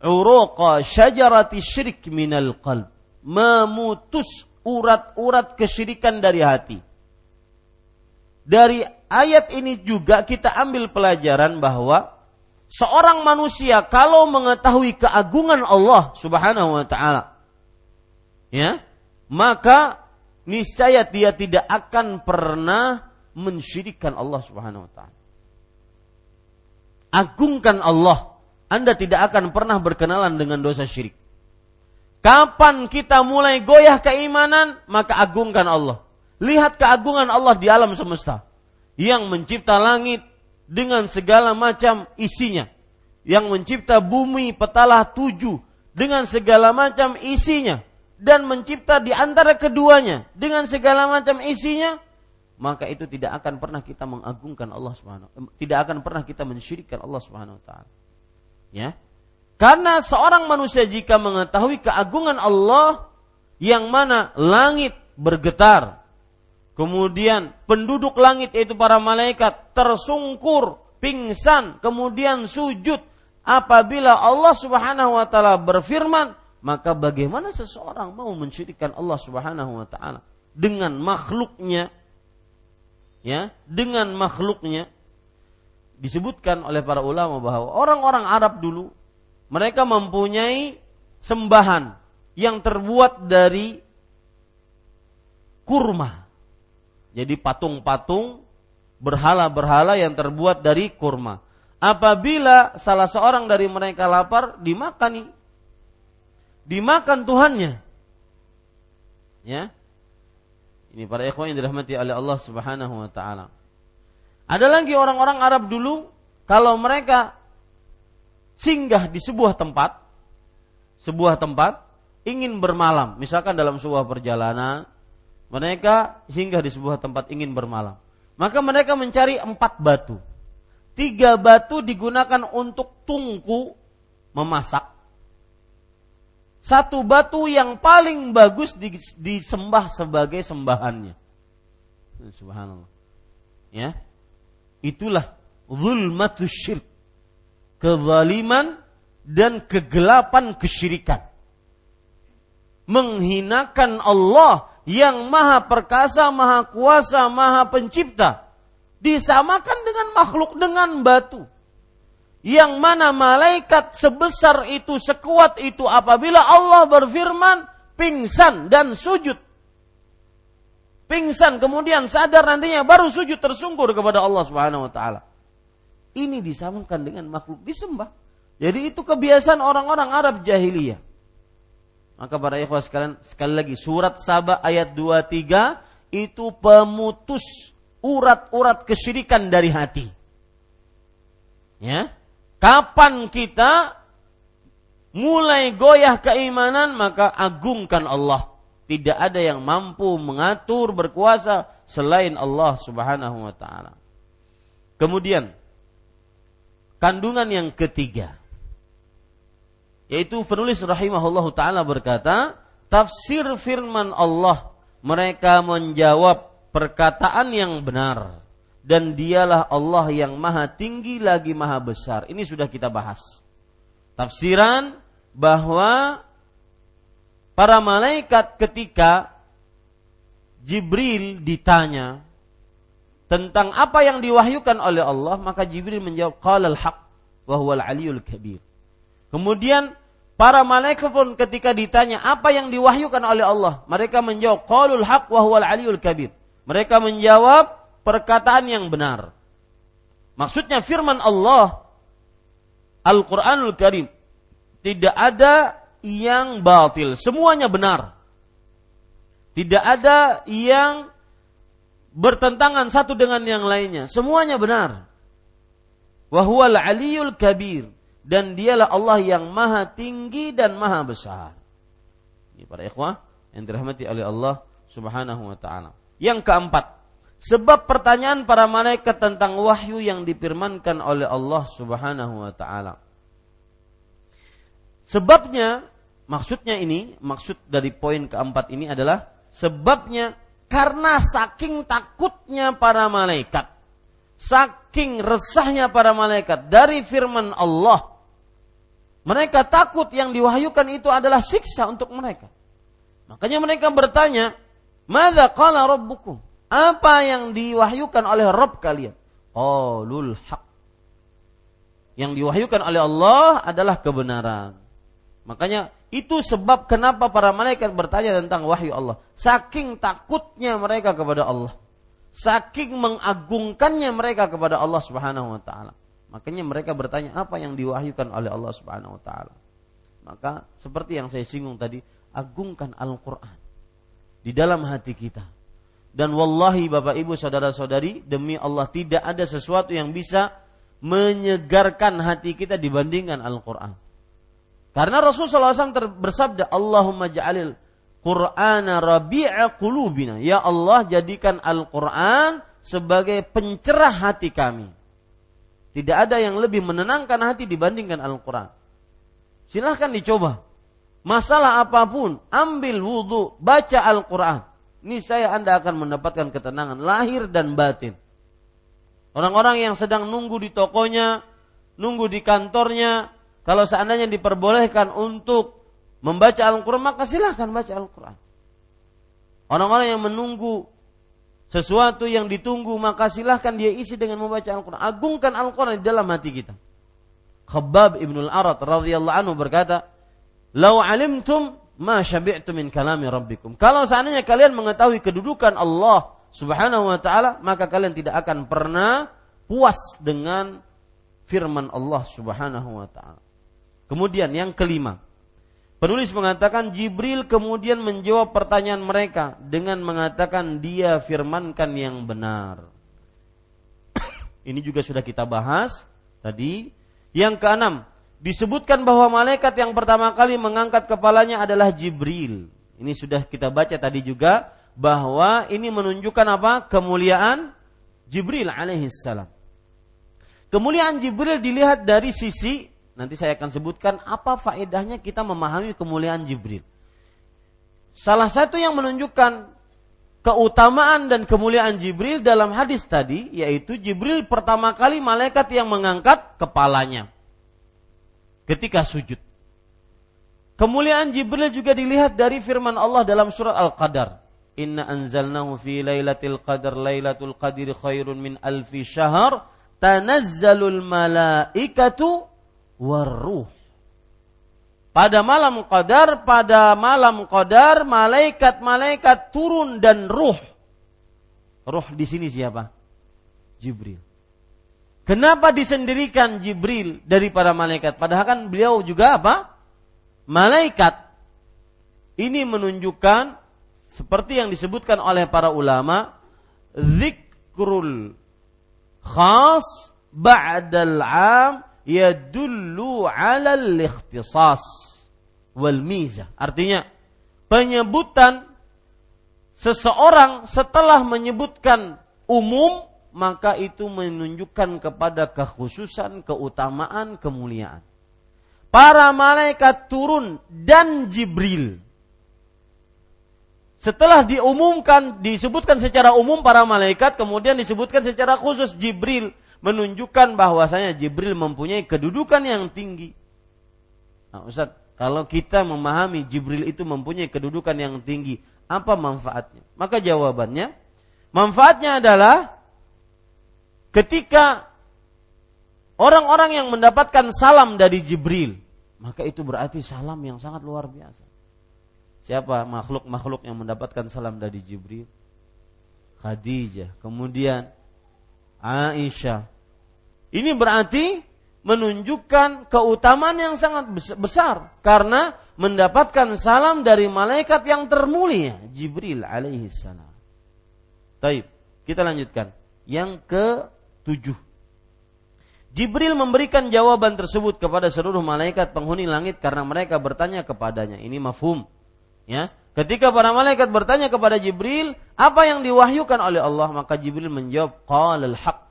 uruqa syajarati syirik minal qalb. Memutus urat-urat kesyirikan dari hati. Dari ayat ini juga kita ambil pelajaran bahwa seorang manusia kalau mengetahui keagungan Allah Subhanahu wa taala ya maka niscaya dia tidak akan pernah mensyirikkan Allah Subhanahu wa taala. Agungkan Allah Anda tidak akan pernah berkenalan dengan dosa syirik. Kapan kita mulai goyah keimanan maka agungkan Allah. Lihat keagungan Allah di alam semesta. Yang mencipta langit dengan segala macam isinya. Yang mencipta bumi petalah tujuh dengan segala macam isinya. Dan mencipta di antara keduanya dengan segala macam isinya. maka itu tidak akan pernah kita mengagungkan Allah Subhanahu tidak akan pernah kita mensyirikkan Allah Subhanahu taala. Ya. Karena seorang manusia jika mengetahui keagungan Allah yang mana langit bergetar, kemudian penduduk langit yaitu para malaikat tersungkur, pingsan, kemudian sujud. Apabila Allah Subhanahu wa taala berfirman, maka bagaimana seseorang mau mensyirikkan Allah Subhanahu wa taala dengan makhluknya? Ya dengan makhluknya. Disebutkan oleh para ulama bahwa orang-orang Arab dulu mereka mempunyai sembahan yang terbuat dari kurma. Jadi patung-patung berhala-berhala yang terbuat dari kurma. Apabila salah seorang dari mereka lapar, dimakani. Dimakan Tuhannya. Ya. Ini para ikhwan yang dirahmati oleh Allah Subhanahu wa taala. Ada lagi orang-orang Arab dulu kalau mereka singgah di sebuah tempat, sebuah tempat ingin bermalam, misalkan dalam sebuah perjalanan, mereka singgah di sebuah tempat ingin bermalam. Maka mereka mencari empat batu. Tiga batu digunakan untuk tungku memasak satu batu yang paling bagus disembah sebagai sembahannya. Subhanallah. Ya. Itulah zulmatus syirk. Kezaliman dan kegelapan kesyirikan. Menghinakan Allah yang maha perkasa, maha kuasa, maha pencipta. Disamakan dengan makhluk dengan batu yang mana malaikat sebesar itu, sekuat itu apabila Allah berfirman, pingsan dan sujud. Pingsan kemudian sadar nantinya baru sujud tersungkur kepada Allah Subhanahu wa taala. Ini disamakan dengan makhluk disembah. Jadi itu kebiasaan orang-orang Arab jahiliyah. Maka para ikhwah sekalian sekali lagi surat Saba ayat 23 itu pemutus urat-urat kesyirikan dari hati. Ya, Kapan kita mulai goyah keimanan maka agungkan Allah. Tidak ada yang mampu mengatur berkuasa selain Allah Subhanahu wa taala. Kemudian kandungan yang ketiga yaitu penulis rahimahullahu taala berkata, tafsir firman Allah mereka menjawab perkataan yang benar dan dialah Allah yang maha tinggi lagi maha besar. Ini sudah kita bahas. Tafsiran bahwa para malaikat ketika Jibril ditanya tentang apa yang diwahyukan oleh Allah, maka Jibril menjawab qalal haq wa huwal aliyul kabir. Kemudian para malaikat pun ketika ditanya apa yang diwahyukan oleh Allah, mereka menjawab qalul haq wa huwal aliyul kabir. Mereka menjawab perkataan yang benar. Maksudnya firman Allah Al-Qur'anul Karim tidak ada yang batil, semuanya benar. Tidak ada yang bertentangan satu dengan yang lainnya, semuanya benar. Wahwal aliyul kabir dan dialah Allah yang maha tinggi dan maha besar. Ini para ikhwah yang dirahmati oleh Allah Subhanahu wa taala. Yang keempat, Sebab pertanyaan para malaikat tentang wahyu yang difirmankan oleh Allah Subhanahu wa taala. Sebabnya, maksudnya ini, maksud dari poin keempat ini adalah sebabnya karena saking takutnya para malaikat, saking resahnya para malaikat dari firman Allah, mereka takut yang diwahyukan itu adalah siksa untuk mereka. Makanya mereka bertanya, "Mada qala rabbukum?" Apa yang diwahyukan oleh Rob kalian? Qaulul haq. Yang diwahyukan oleh Allah adalah kebenaran. Makanya itu sebab kenapa para malaikat bertanya tentang wahyu Allah. Saking takutnya mereka kepada Allah. Saking mengagungkannya mereka kepada Allah Subhanahu wa taala. Makanya mereka bertanya apa yang diwahyukan oleh Allah Subhanahu wa taala. Maka seperti yang saya singgung tadi, agungkan Al-Qur'an di dalam hati kita dan wallahi Bapak Ibu saudara-saudari, demi Allah tidak ada sesuatu yang bisa menyegarkan hati kita dibandingkan Al-Quran. Karena Rasulullah SAW bersabda, Allahumma ja'alil Qur'ana rabi'a qulubina. Ya Allah, jadikan Al-Qur'an sebagai pencerah hati kami. Tidak ada yang lebih menenangkan hati dibandingkan Al-Quran. Silahkan dicoba. Masalah apa pun, ambil wudhu, baca Al-Quran. Ini saya Anda akan mendapatkan ketenangan lahir dan batin. Orang-orang yang sedang nunggu di tokonya, nunggu di kantornya, kalau seandainya diperbolehkan untuk membaca Al-Quran, maka silahkan baca Al-Quran. Orang-orang yang menunggu sesuatu yang ditunggu maka silahkan dia isi dengan membaca Al-Quran. Agungkan Al-Quran di dalam hati kita. Khabbab ibnul Arat radhiyallahu anhu berkata, "Lau alimtum ma syabi'tu min kalami rabbikum." Kalau seandainya kalian mengetahui kedudukan Allah Subhanahu wa taala, maka kalian tidak akan pernah puas dengan firman Allah Subhanahu wa taala. Kemudian yang kelima, Penulis mengatakan Jibril kemudian menjawab pertanyaan mereka dengan mengatakan dia firmankan yang benar. Ini juga sudah kita bahas tadi. Yang keenam, disebutkan bahwa malaikat yang pertama kali mengangkat kepalanya adalah Jibril. Ini sudah kita baca tadi juga bahwa ini menunjukkan apa? Kemuliaan Jibril alaihissalam. Kemuliaan Jibril dilihat dari sisi Nanti saya akan sebutkan apa faedahnya kita memahami kemuliaan Jibril. Salah satu yang menunjukkan keutamaan dan kemuliaan Jibril dalam hadis tadi yaitu Jibril pertama kali malaikat yang mengangkat kepalanya ketika sujud. Kemuliaan Jibril juga dilihat dari firman Allah dalam surat Al-Qadar. Inna anzalnahu fi lailatul qadar lailatul qadri khairun min alfi syahr tanazzalul malaikatu waruh. Pada malam qadar, pada malam qadar, malaikat-malaikat turun dan ruh. Ruh di sini siapa? Jibril. Kenapa disendirikan Jibril daripada malaikat? Padahal kan beliau juga apa? Malaikat. Ini menunjukkan seperti yang disebutkan oleh para ulama, zikrul khas ba'dal 'am yadullu 'alal ikhtisas wal miza. Artinya penyebutan seseorang setelah menyebutkan umum maka itu menunjukkan kepada kekhususan, keutamaan, kemuliaan. Para malaikat turun dan Jibril. Setelah diumumkan, disebutkan secara umum para malaikat, kemudian disebutkan secara khusus Jibril menunjukkan bahwasanya Jibril mempunyai kedudukan yang tinggi. Nah, Ustaz, kalau kita memahami Jibril itu mempunyai kedudukan yang tinggi, apa manfaatnya? Maka jawabannya, manfaatnya adalah ketika orang-orang yang mendapatkan salam dari Jibril, maka itu berarti salam yang sangat luar biasa. Siapa makhluk-makhluk yang mendapatkan salam dari Jibril? Khadijah. Kemudian Aisyah. Ini berarti menunjukkan keutamaan yang sangat besar karena mendapatkan salam dari malaikat yang termulia Jibril alaihi salam. Taib, kita lanjutkan. Yang ke tujuh. Jibril memberikan jawaban tersebut kepada seluruh malaikat penghuni langit karena mereka bertanya kepadanya. Ini mafhum. Ya, Ketika para malaikat bertanya kepada Jibril, apa yang diwahyukan oleh Allah? Maka Jibril menjawab, Qalal haq.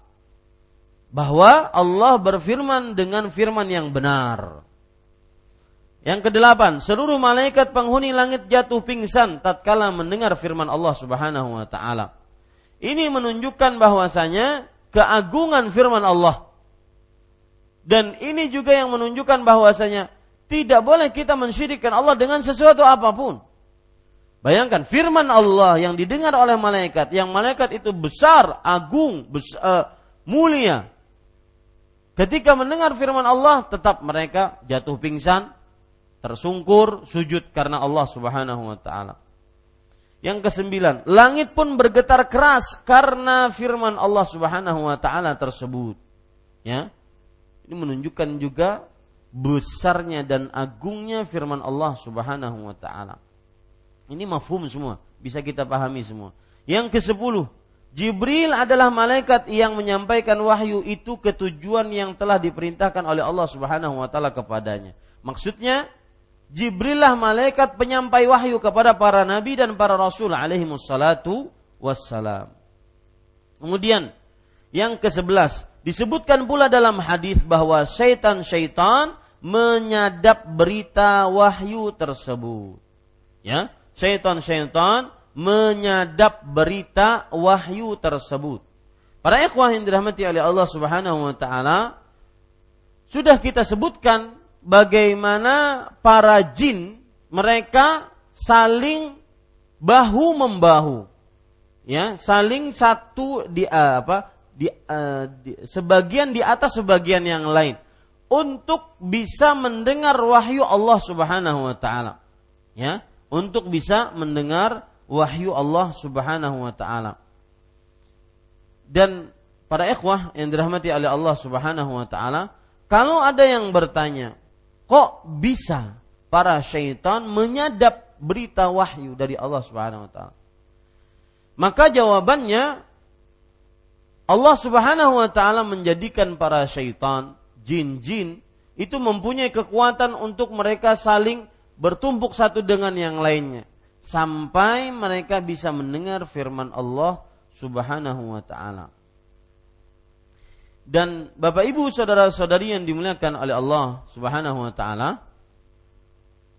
Bahwa Allah berfirman dengan firman yang benar. Yang kedelapan, seluruh malaikat penghuni langit jatuh pingsan tatkala mendengar firman Allah Subhanahu wa taala. Ini menunjukkan bahwasanya keagungan firman Allah. Dan ini juga yang menunjukkan bahwasanya tidak boleh kita mensyirikkan Allah dengan sesuatu apa pun. Bayangkan firman Allah yang didengar oleh malaikat, yang malaikat itu besar, agung, besar, uh, mulia. Ketika mendengar firman Allah, tetap mereka jatuh pingsan, tersungkur, sujud karena Allah Subhanahu wa taala. Yang kesembilan, langit pun bergetar keras karena firman Allah Subhanahu wa taala tersebut. Ya. Ini menunjukkan juga besarnya dan agungnya firman Allah Subhanahu wa taala. Ini mafhum semua, bisa kita pahami semua. Yang ke sepuluh, Jibril adalah malaikat yang menyampaikan wahyu itu ke tujuan yang telah diperintahkan oleh Allah Subhanahu wa taala kepadanya. Maksudnya Jibrillah malaikat penyampai wahyu kepada para nabi dan para rasul alaihi wassalatu wassalam. Kemudian yang ke-11 disebutkan pula dalam hadis bahwa syaitan-syaitan menyadap berita wahyu tersebut. Ya, syaitan-syaitan menyadap berita wahyu tersebut. Para ikhwah yang dirahmati oleh Allah Subhanahu wa taala, sudah kita sebutkan bagaimana para jin mereka saling bahu membahu ya saling satu di uh, apa di, uh, di sebagian di atas sebagian yang lain untuk bisa mendengar wahyu Allah Subhanahu wa taala ya untuk bisa mendengar wahyu Allah Subhanahu wa taala dan para ikhwah yang dirahmati oleh Allah Subhanahu wa taala kalau ada yang bertanya Kok bisa para syaitan menyadap berita wahyu dari Allah Subhanahu wa taala? Maka jawabannya Allah Subhanahu wa taala menjadikan para syaitan, jin-jin itu mempunyai kekuatan untuk mereka saling bertumpuk satu dengan yang lainnya sampai mereka bisa mendengar firman Allah Subhanahu wa taala. Dan Bapak Ibu saudara-saudari yang dimuliakan oleh Allah Subhanahu wa taala,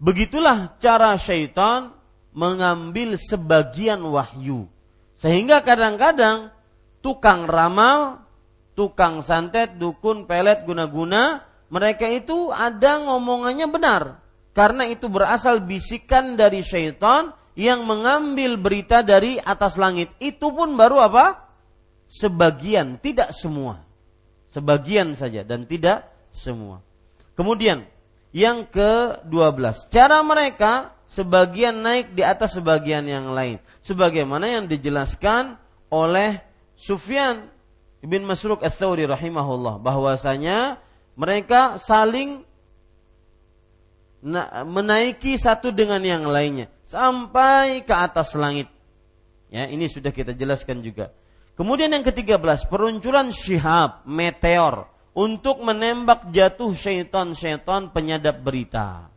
begitulah cara syaitan mengambil sebagian wahyu. Sehingga kadang-kadang tukang ramal, tukang santet, dukun, pelet, guna-guna, mereka itu ada ngomongannya benar. Karena itu berasal bisikan dari syaitan yang mengambil berita dari atas langit. Itu pun baru apa? Sebagian, tidak semua sebagian saja dan tidak semua. Kemudian yang ke-12, cara mereka sebagian naik di atas sebagian yang lain. Sebagaimana yang dijelaskan oleh Sufyan bin Masruq Ats-Tsauri rahimahullah bahwasanya mereka saling menaiki satu dengan yang lainnya sampai ke atas langit. Ya, ini sudah kita jelaskan juga. Kemudian yang ketiga belas, peruncuran syihab, meteor untuk menembak jatuh syaitan-syaitan penyadap berita.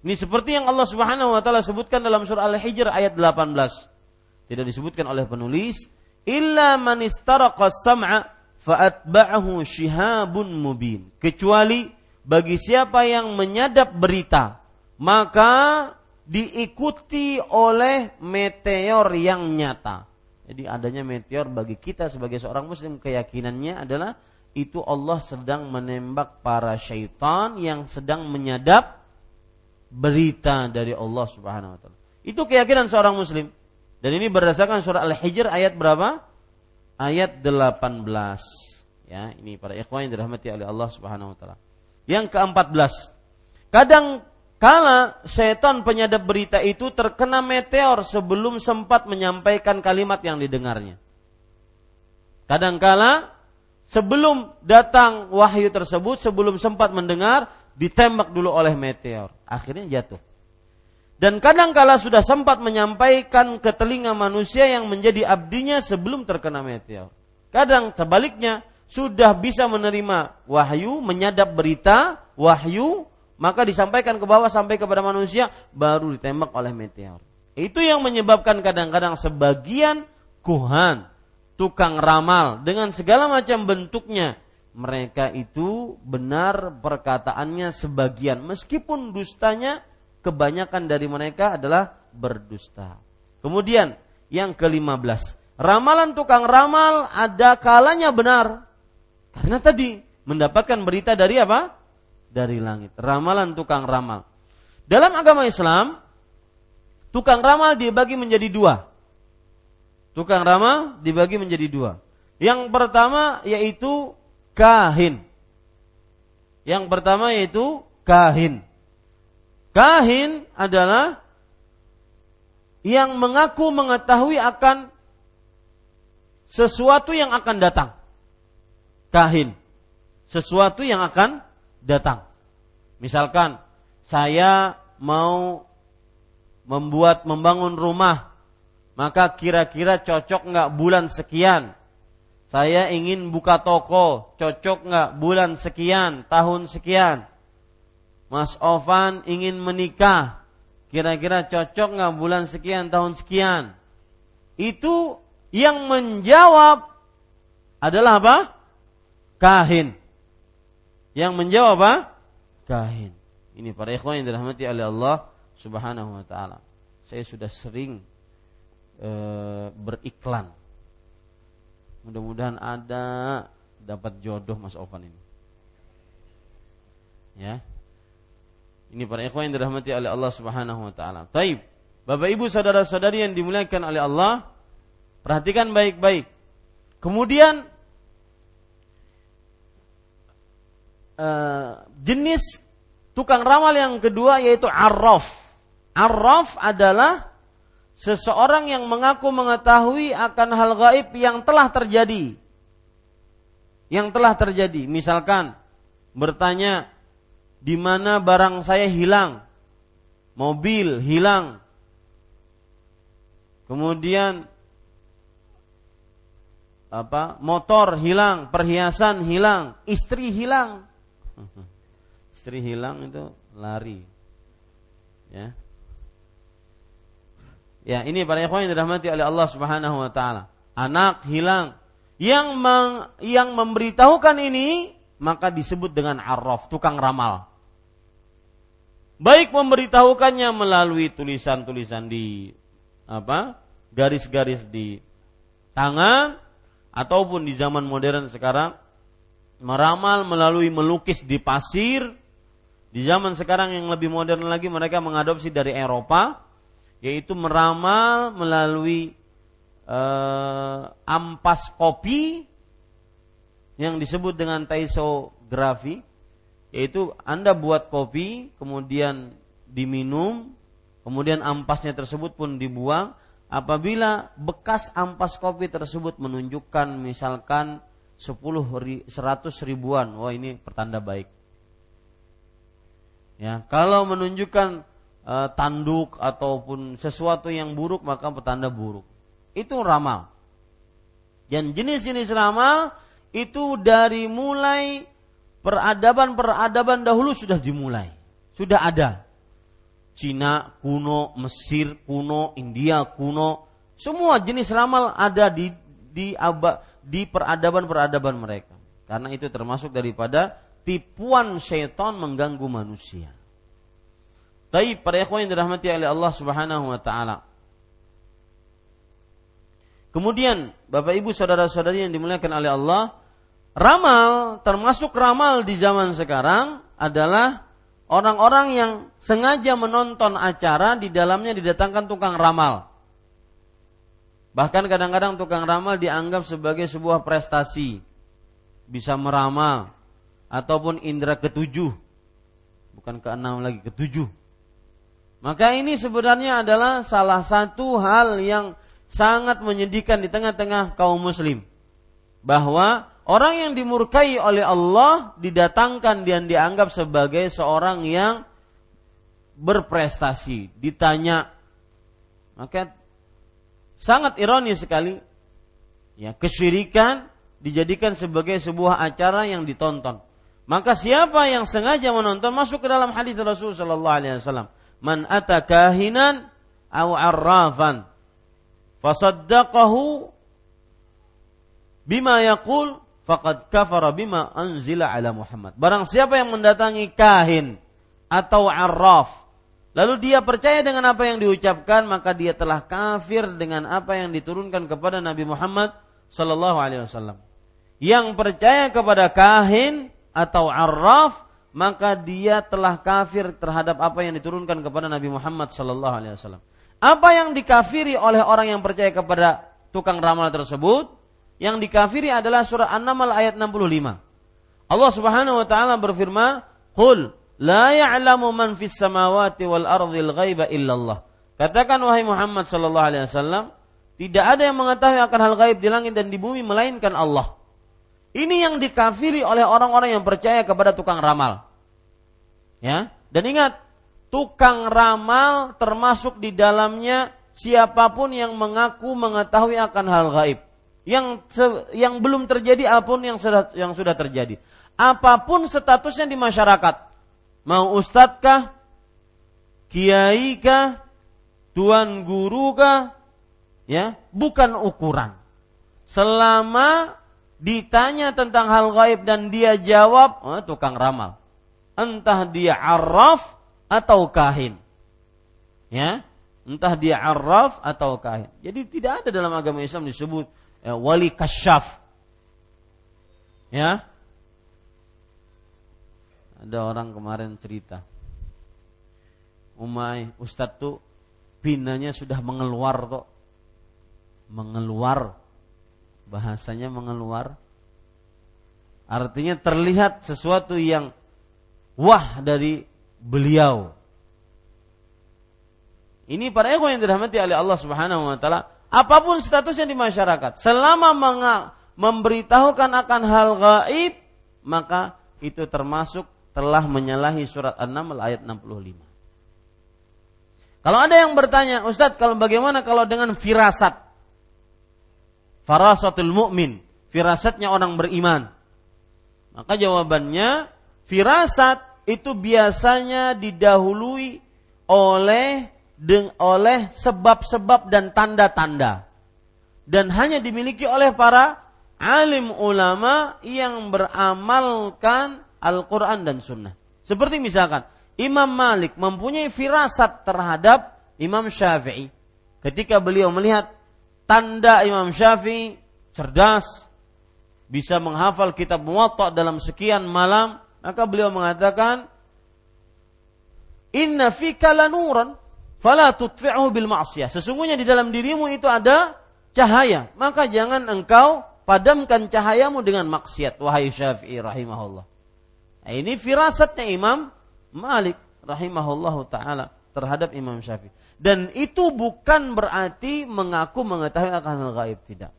Ini seperti yang Allah Subhanahu wa taala sebutkan dalam surah Al-Hijr ayat 18. Tidak disebutkan oleh penulis, illa man istaraqa sam'a fa'atba'ahu shihabun mubin. Kecuali bagi siapa yang menyadap berita, maka diikuti oleh meteor yang nyata. Jadi adanya meteor bagi kita sebagai seorang muslim keyakinannya adalah itu Allah sedang menembak para syaitan yang sedang menyadap berita dari Allah Subhanahu wa taala. Itu keyakinan seorang muslim. Dan ini berdasarkan surah Al-Hijr ayat berapa? Ayat 18. Ya, ini para ikhwan yang dirahmati oleh Allah Subhanahu wa taala. Yang ke-14. Kadang Kala setan penyadap berita itu terkena meteor sebelum sempat menyampaikan kalimat yang didengarnya. Kadangkala sebelum datang wahyu tersebut, sebelum sempat mendengar, ditembak dulu oleh meteor. Akhirnya jatuh. Dan kadangkala sudah sempat menyampaikan ke telinga manusia yang menjadi abdinya sebelum terkena meteor. Kadang sebaliknya, sudah bisa menerima wahyu, menyadap berita, wahyu, maka disampaikan ke bawah sampai kepada manusia baru ditembak oleh meteor. Itu yang menyebabkan kadang-kadang sebagian kuhan, tukang ramal dengan segala macam bentuknya mereka itu benar perkataannya sebagian meskipun dustanya kebanyakan dari mereka adalah berdusta. Kemudian yang ke-15, ramalan tukang ramal ada kalanya benar. Karena tadi mendapatkan berita dari apa? dari langit. Ramalan tukang ramal. Dalam agama Islam, tukang ramal dibagi menjadi dua. Tukang ramal dibagi menjadi dua. Yang pertama yaitu kahin. Yang pertama yaitu kahin. Kahin adalah yang mengaku mengetahui akan sesuatu yang akan datang. Kahin. Sesuatu yang akan datang. Misalkan saya mau membuat membangun rumah, maka kira-kira cocok nggak bulan sekian. Saya ingin buka toko, cocok nggak bulan sekian, tahun sekian. Mas Ovan ingin menikah. Kira-kira cocok nggak bulan sekian tahun sekian? Itu yang menjawab adalah apa? Kahin. Yang menjawab apa? Kahin. Ini para ikhwan yang dirahmati oleh Allah Subhanahu wa taala. Saya sudah sering e, beriklan. Mudah-mudahan ada dapat jodoh Mas Ovan ini. Ya. Ini para ikhwan yang dirahmati oleh Allah Subhanahu wa taala. Taib. Bapak Ibu saudara-saudari yang dimuliakan oleh Allah, perhatikan baik-baik. Kemudian uh, jenis tukang ramal yang kedua yaitu arraf. Arraf adalah seseorang yang mengaku mengetahui akan hal gaib yang telah terjadi. Yang telah terjadi. Misalkan bertanya di mana barang saya hilang, mobil hilang, kemudian apa motor hilang, perhiasan hilang, istri hilang, istri hilang itu lari, ya. Ya, ini para ikhwan yang dirahmati oleh Allah Subhanahu wa taala. Anak hilang. Yang meng, yang memberitahukan ini maka disebut dengan arraf, tukang ramal. Baik memberitahukannya melalui tulisan-tulisan di apa? garis-garis di tangan ataupun di zaman modern sekarang meramal melalui melukis di pasir. Di zaman sekarang yang lebih modern lagi mereka mengadopsi dari Eropa yaitu meramal melalui uh, ampas kopi yang disebut dengan taisografi yaitu Anda buat kopi, kemudian diminum, kemudian ampasnya tersebut pun dibuang. Apabila bekas ampas kopi tersebut menunjukkan misalkan 10 100 ribuan, wah ini pertanda baik. Ya, kalau menunjukkan e, tanduk ataupun sesuatu yang buruk maka pertanda buruk. Itu ramal. Dan jenis-jenis ramal itu dari mulai peradaban-peradaban dahulu sudah dimulai. Sudah ada. Cina kuno, Mesir kuno, India kuno, semua jenis ramal ada di di aba, di peradaban-peradaban mereka. Karena itu termasuk daripada tipuan syaitan mengganggu manusia. Tapi para ikhwan yang dirahmati oleh Allah Subhanahu wa taala. Kemudian Bapak Ibu saudara-saudari yang dimuliakan oleh Allah, ramal termasuk ramal di zaman sekarang adalah orang-orang yang sengaja menonton acara di dalamnya didatangkan tukang ramal. Bahkan kadang-kadang tukang ramal dianggap sebagai sebuah prestasi. Bisa meramal ataupun indera ketujuh. Bukan keenam lagi, ketujuh. Maka ini sebenarnya adalah salah satu hal yang sangat menyedihkan di tengah-tengah kaum muslim. Bahwa Orang yang dimurkai oleh Allah didatangkan dan dianggap sebagai seorang yang berprestasi. Ditanya, maka sangat ironis sekali. Ya, kesyirikan dijadikan sebagai sebuah acara yang ditonton. Maka siapa yang sengaja menonton masuk ke dalam hadis Rasul sallallahu alaihi wasallam, "Man ata kahinan aw arrafan fasaddaqahu bima yaqul faqad kafara bima anzila ala Muhammad. Barang siapa yang mendatangi kahin atau arraf lalu dia percaya dengan apa yang diucapkan maka dia telah kafir dengan apa yang diturunkan kepada Nabi Muhammad sallallahu alaihi wasallam. Yang percaya kepada kahin atau arraf maka dia telah kafir terhadap apa yang diturunkan kepada Nabi Muhammad sallallahu alaihi wasallam. Apa yang dikafiri oleh orang yang percaya kepada tukang ramal tersebut? Yang dikafiri adalah surah An-Naml ayat 65. Allah Subhanahu wa taala berfirman, "Qul la ya'lamu man fis samawati wal ardhil ghaiba illallah." Katakan wahai Muhammad sallallahu alaihi wasallam, tidak ada yang mengetahui akan hal gaib di langit dan di bumi melainkan Allah. Ini yang dikafiri oleh orang-orang yang percaya kepada tukang ramal. Ya, dan ingat, tukang ramal termasuk di dalamnya siapa pun yang mengaku mengetahui akan hal gaib yang yang belum terjadi apa pun yang sudah yang sudah terjadi. Apa pun statusnya di masyarakat. Mau ustadzkah? Kiaikah? Tuan guru kah? Ya, bukan ukuran. Selama ditanya tentang hal gaib dan dia jawab, oh, tukang ramal. Entah dia araf atau kahin. Ya, entah dia araf atau kahin. Jadi tidak ada dalam agama Islam disebut ya, wali kasyaf. Ya. Ada orang kemarin cerita. Umay, Ustadz tuh pinanya sudah mengeluar kok. Mengeluar. Bahasanya mengeluar. Artinya terlihat sesuatu yang wah dari beliau. Ini para ikhwan yang dirahmati oleh Allah Subhanahu wa taala, apa pun statusnya di masyarakat, selama memberitahukan akan hal gaib, maka itu termasuk telah menyalahi surat An-Naml ayat 65. Kalau ada yang bertanya, Ustadz, kalau bagaimana kalau dengan firasat? Farasatul mu'min, firasatnya orang beriman. Maka jawabannya, firasat itu biasanya didahului oleh oleh sebab-sebab dan tanda-tanda dan hanya dimiliki oleh para alim ulama yang beramalkan Al-Quran dan Sunnah. Seperti misalkan Imam Malik mempunyai firasat terhadap Imam Syafi'i. Ketika beliau melihat tanda Imam Syafi'i cerdas, bisa menghafal kitab Muwatta dalam sekian malam, maka beliau mengatakan, Inna fika lanuran, fala tutfi'hu bil ma'siyah. Sesungguhnya di dalam dirimu itu ada cahaya, maka jangan engkau padamkan cahayamu dengan maksiat wahai Syafi'i rahimahullah. Nah, ini firasatnya Imam Malik rahimahullahu taala terhadap Imam Syafi'i. Dan itu bukan berarti mengaku mengetahui akan hal gaib tidak.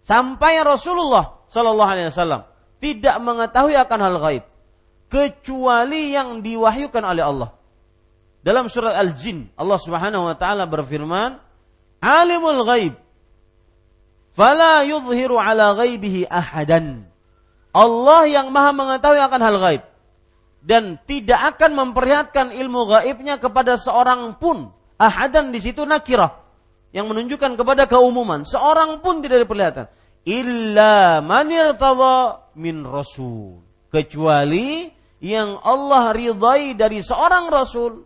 Sampai Rasulullah Shallallahu alaihi wasallam tidak mengetahui akan hal gaib kecuali yang diwahyukan oleh Allah. Dalam surat Al-Jin Allah Subhanahu wa taala berfirman, "Alimul ghaib Fala yudhiru ala ghaibihi ahadan. Allah yang maha mengetahui akan hal gaib. Dan tidak akan memperlihatkan ilmu gaibnya kepada seorang pun. Ahadan di situ nakirah. Yang menunjukkan kepada keumuman. Seorang pun tidak diperlihatkan. Illa manir min rasul. Kecuali yang Allah ridhai dari seorang rasul.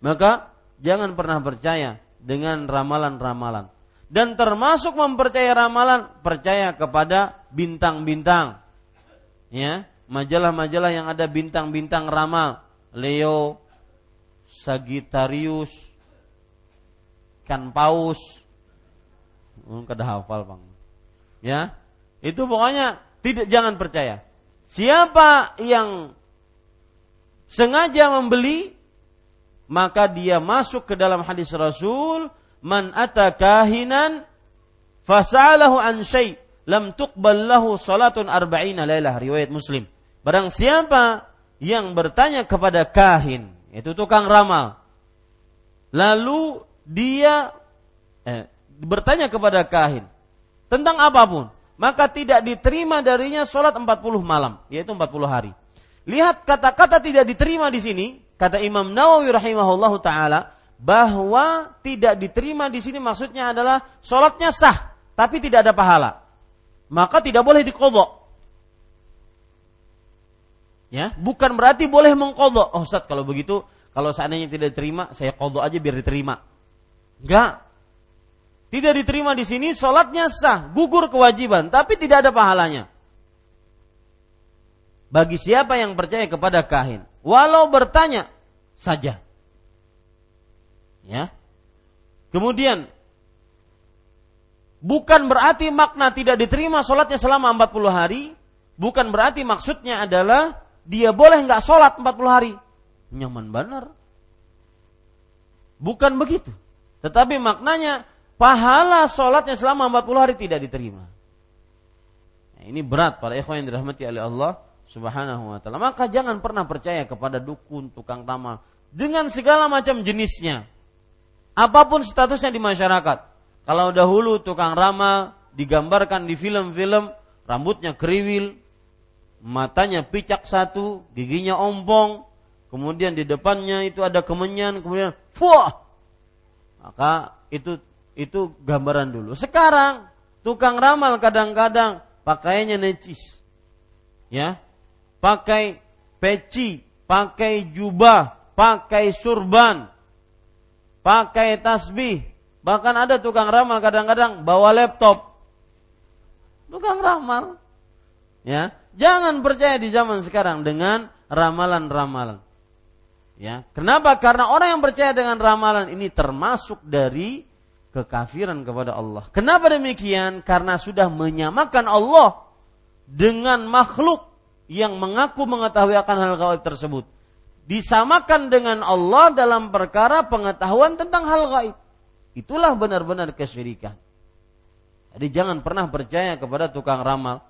Maka jangan pernah percaya dengan ramalan-ramalan dan termasuk mempercayai ramalan percaya kepada bintang-bintang. Ya majalah-majalah yang ada bintang-bintang ramal. Leo Sagittarius kan paus. Kada hafal bang. Ya itu pokoknya tidak jangan percaya. Siapa yang sengaja membeli maka dia masuk ke dalam hadis Rasul man ata kahinan fasalahu an syai lam tuqbal lahu salatun arba'ina lailah riwayat Muslim. Barang siapa yang bertanya kepada kahin, itu tukang ramal. Lalu dia eh, bertanya kepada kahin tentang apa pun, maka tidak diterima darinya salat 40 malam, yaitu 40 hari. Lihat kata-kata tidak diterima di sini, kata Imam Nawawi rahimahullahu taala, bahwa tidak diterima di sini maksudnya adalah sholatnya sah tapi tidak ada pahala maka tidak boleh dikodok. Ya bukan berarti boleh mengkodok. Oh Ustaz kalau begitu kalau seandainya tidak diterima saya kodok aja biar diterima. Enggak. Tidak diterima di sini sholatnya sah gugur kewajiban tapi tidak ada pahalanya. Bagi siapa yang percaya kepada kahin walau bertanya saja. Ya. Kemudian bukan berarti makna tidak diterima sholatnya selama 40 hari, bukan berarti maksudnya adalah dia boleh nggak sholat 40 hari. Nyaman benar. Bukan begitu. Tetapi maknanya pahala sholatnya selama 40 hari tidak diterima. Nah, ini berat para ikhwan yang dirahmati oleh Allah Subhanahu wa taala. Maka jangan pernah percaya kepada dukun, tukang tamal dengan segala macam jenisnya. Apa pun statusnya di masyarakat. Kalau dahulu tukang ramal digambarkan di film-film rambutnya kriwil, matanya picak satu, giginya ompong, kemudian di depannya itu ada kemenyan, kemudian fuah. Maka itu itu gambaran dulu. Sekarang tukang ramal kadang-kadang pakaiannya necis. Ya. Pakai peci, pakai jubah, pakai surban, pakai tasbih. Bahkan ada tukang ramal kadang-kadang bawa laptop. Tukang ramal. Ya, jangan percaya di zaman sekarang dengan ramalan-ramalan. Ya, kenapa? Karena orang yang percaya dengan ramalan ini termasuk dari kekafiran kepada Allah. Kenapa demikian? Karena sudah menyamakan Allah dengan makhluk yang mengaku mengetahui akan hal gaib tersebut. Disamakan dengan Allah dalam perkara pengetahuan tentang hal gaib. Itulah benar-benar kesyirikan. Jadi jangan pernah percaya kepada tukang ramal.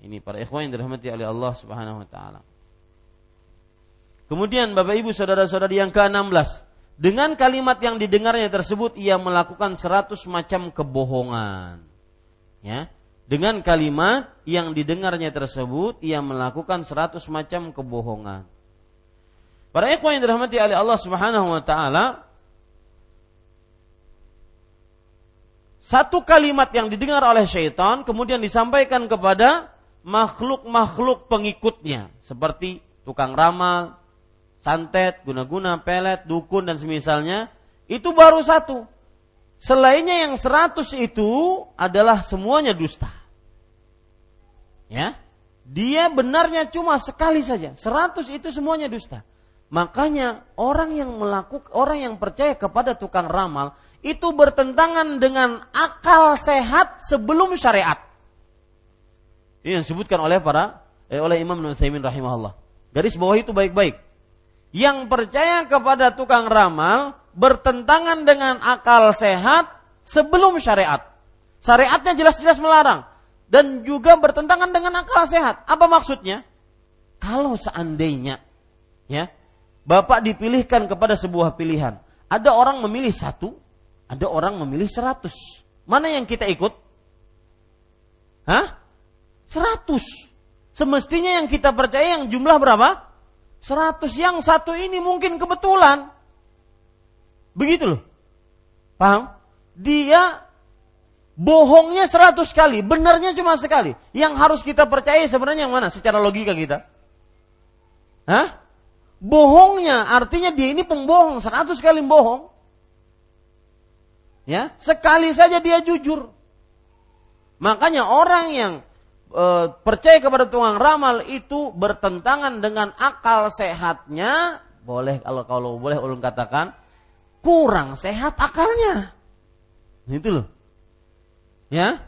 Ini para ikhwan yang dirahmati oleh Allah Subhanahu wa taala. Kemudian Bapak Ibu saudara-saudari yang ke-16, dengan kalimat yang didengarnya tersebut ia melakukan seratus macam kebohongan. Ya. Dengan kalimat yang didengarnya tersebut ia melakukan seratus macam kebohongan. Para ikhwan yang dirahmati oleh Allah Subhanahu wa taala, satu kalimat yang didengar oleh syaitan kemudian disampaikan kepada makhluk-makhluk pengikutnya seperti tukang ramal, santet, guna-guna, pelet, dukun dan semisalnya, itu baru satu. Selainnya yang seratus itu adalah semuanya dusta. Ya, dia benarnya cuma sekali saja. Seratus itu semuanya dusta. Makanya orang yang melakukan orang yang percaya kepada tukang ramal itu bertentangan dengan akal sehat sebelum syariat. Ini yang disebutkan oleh para eh, oleh Imam Nuthaimin rahimahullah. Garis bawah itu baik-baik yang percaya kepada tukang ramal bertentangan dengan akal sehat sebelum syariat. Syariatnya jelas-jelas melarang dan juga bertentangan dengan akal sehat. Apa maksudnya? Kalau seandainya ya, Bapak dipilihkan kepada sebuah pilihan, ada orang memilih satu, ada orang memilih seratus. Mana yang kita ikut? Hah? Seratus. Semestinya yang kita percaya yang jumlah berapa? Seratus yang satu ini mungkin kebetulan. Begitu loh. Paham? Dia bohongnya seratus kali, benarnya cuma sekali. Yang harus kita percaya sebenarnya yang mana secara logika kita? Hah? Bohongnya artinya dia ini pembohong, seratus kali bohong. Ya, sekali saja dia jujur. Makanya orang yang e, percaya kepada tukang ramal itu bertentangan dengan akal sehatnya, boleh kalau kalau boleh ulun katakan kurang sehat akalnya. Itu loh. Ya.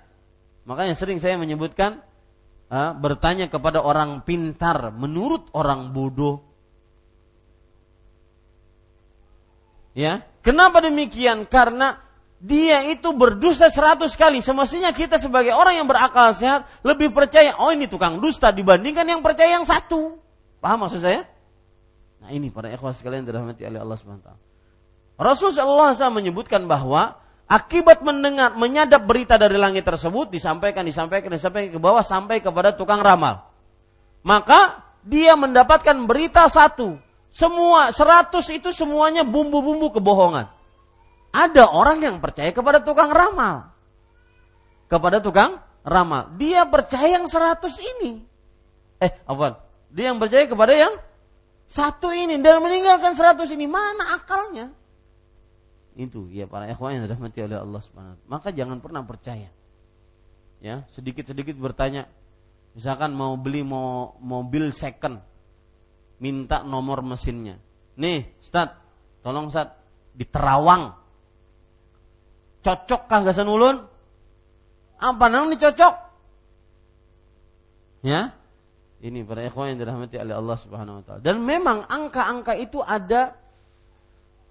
Makanya sering saya menyebutkan e, bertanya kepada orang pintar menurut orang bodoh. Ya. Kenapa demikian? Karena dia itu berdusta seratus kali. Semestinya kita sebagai orang yang berakal sehat lebih percaya, oh ini tukang dusta dibandingkan yang percaya yang satu. Paham maksud saya? Nah ini para ikhwas sekalian dirahmati oleh Allah SWT. Rasulullah SAW menyebutkan bahwa akibat mendengar, menyadap berita dari langit tersebut disampaikan, disampaikan, disampaikan ke bawah sampai kepada tukang ramal. Maka dia mendapatkan berita satu. Semua seratus itu semuanya bumbu-bumbu kebohongan. Ada orang yang percaya kepada tukang ramal. Kepada tukang ramal. Dia percaya yang seratus ini. Eh, apa? Dia yang percaya kepada yang satu ini dan meninggalkan seratus ini. Mana akalnya? Itu ya para ikhwan yang dirahmati oleh Allah Subhanahu Maka jangan pernah percaya. Ya, sedikit-sedikit bertanya. Misalkan mau beli mau mobil second, minta nomor mesinnya. Nih, Ustaz, tolong Ustaz, di Terawang Cocok kah gasan ulun? Apa nang cocok? Ya. Ini para ikhwan yang dirahmati oleh Allah Subhanahu wa taala. Dan memang angka-angka itu ada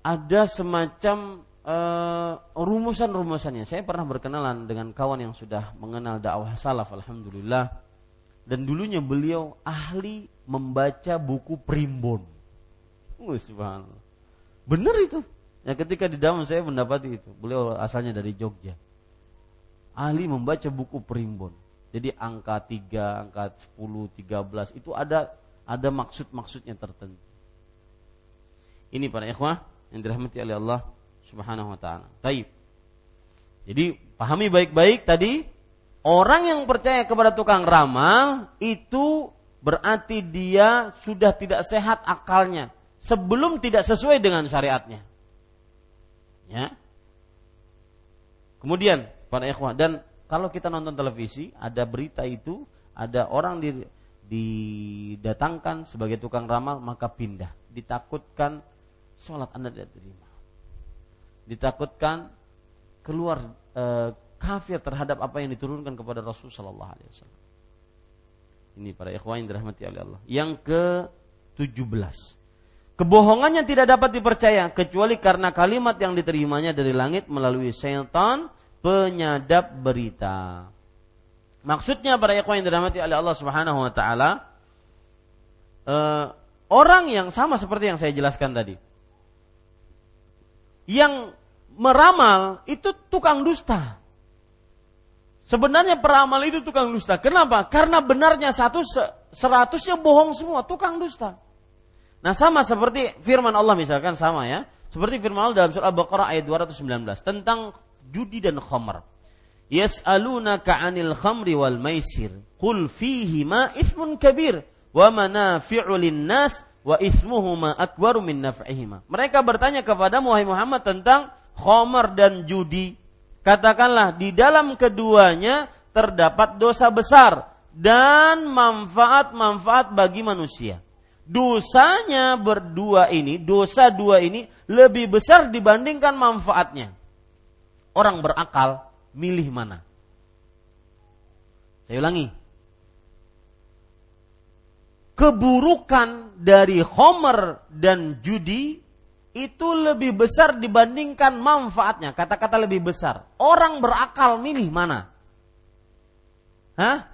ada semacam uh, rumusan-rumusannya. Saya pernah berkenalan dengan kawan yang sudah mengenal dakwah salaf alhamdulillah. Dan dulunya beliau ahli membaca buku primbon. Subhanallah. Benar itu. Ya ketika di dalam saya mendapati itu. Beliau asalnya dari Jogja. Ahli membaca buku primbon. Jadi angka 3, angka 10, 13 itu ada ada maksud-maksudnya tertentu. Ini para ikhwah yang dirahmati oleh Allah Subhanahu wa taala. Taib. Jadi pahami baik-baik tadi orang yang percaya kepada tukang ramal itu berarti dia sudah tidak sehat akalnya sebelum tidak sesuai dengan syariatnya. Ya. Kemudian para ikhwah dan kalau kita nonton televisi ada berita itu ada orang di, didatangkan sebagai tukang ramal maka pindah ditakutkan sholat anda tidak terima ditakutkan keluar e, kafir terhadap apa yang diturunkan kepada Rasul Shallallahu Alaihi Wasallam ini para ikhwan yang dirahmati oleh Allah yang ke 17 Kebohongannya tidak dapat dipercaya kecuali karena kalimat yang diterimanya dari langit melalui syaitan penyadap berita. Maksudnya para ikhwan yang dirahmati oleh Allah Subhanahu wa taala uh, orang yang sama seperti yang saya jelaskan tadi. Yang meramal itu tukang dusta. Sebenarnya peramal itu tukang dusta. Kenapa? Karena benarnya satu seratusnya bohong semua, tukang dusta. Nah sama seperti firman Allah misalkan sama ya. Seperti firman Allah dalam surah Al-Baqarah ayat 219 tentang judi dan khamr. Yas'alunaka 'anil khamri wal maisir. Qul fihi ma ithmun kabir wa manafi'u lin-nas wa ithmuhuma akbaru min naf'ihima. Mereka bertanya kepada Muhammad tentang khamr dan judi. Katakanlah di dalam keduanya terdapat dosa besar dan manfaat-manfaat bagi manusia. Dosanya berdua ini, dosa dua ini lebih besar dibandingkan manfaatnya. Orang berakal milih mana? Saya ulangi. Keburukan dari homer dan judi itu lebih besar dibandingkan manfaatnya. Kata-kata lebih besar. Orang berakal milih mana? Hah?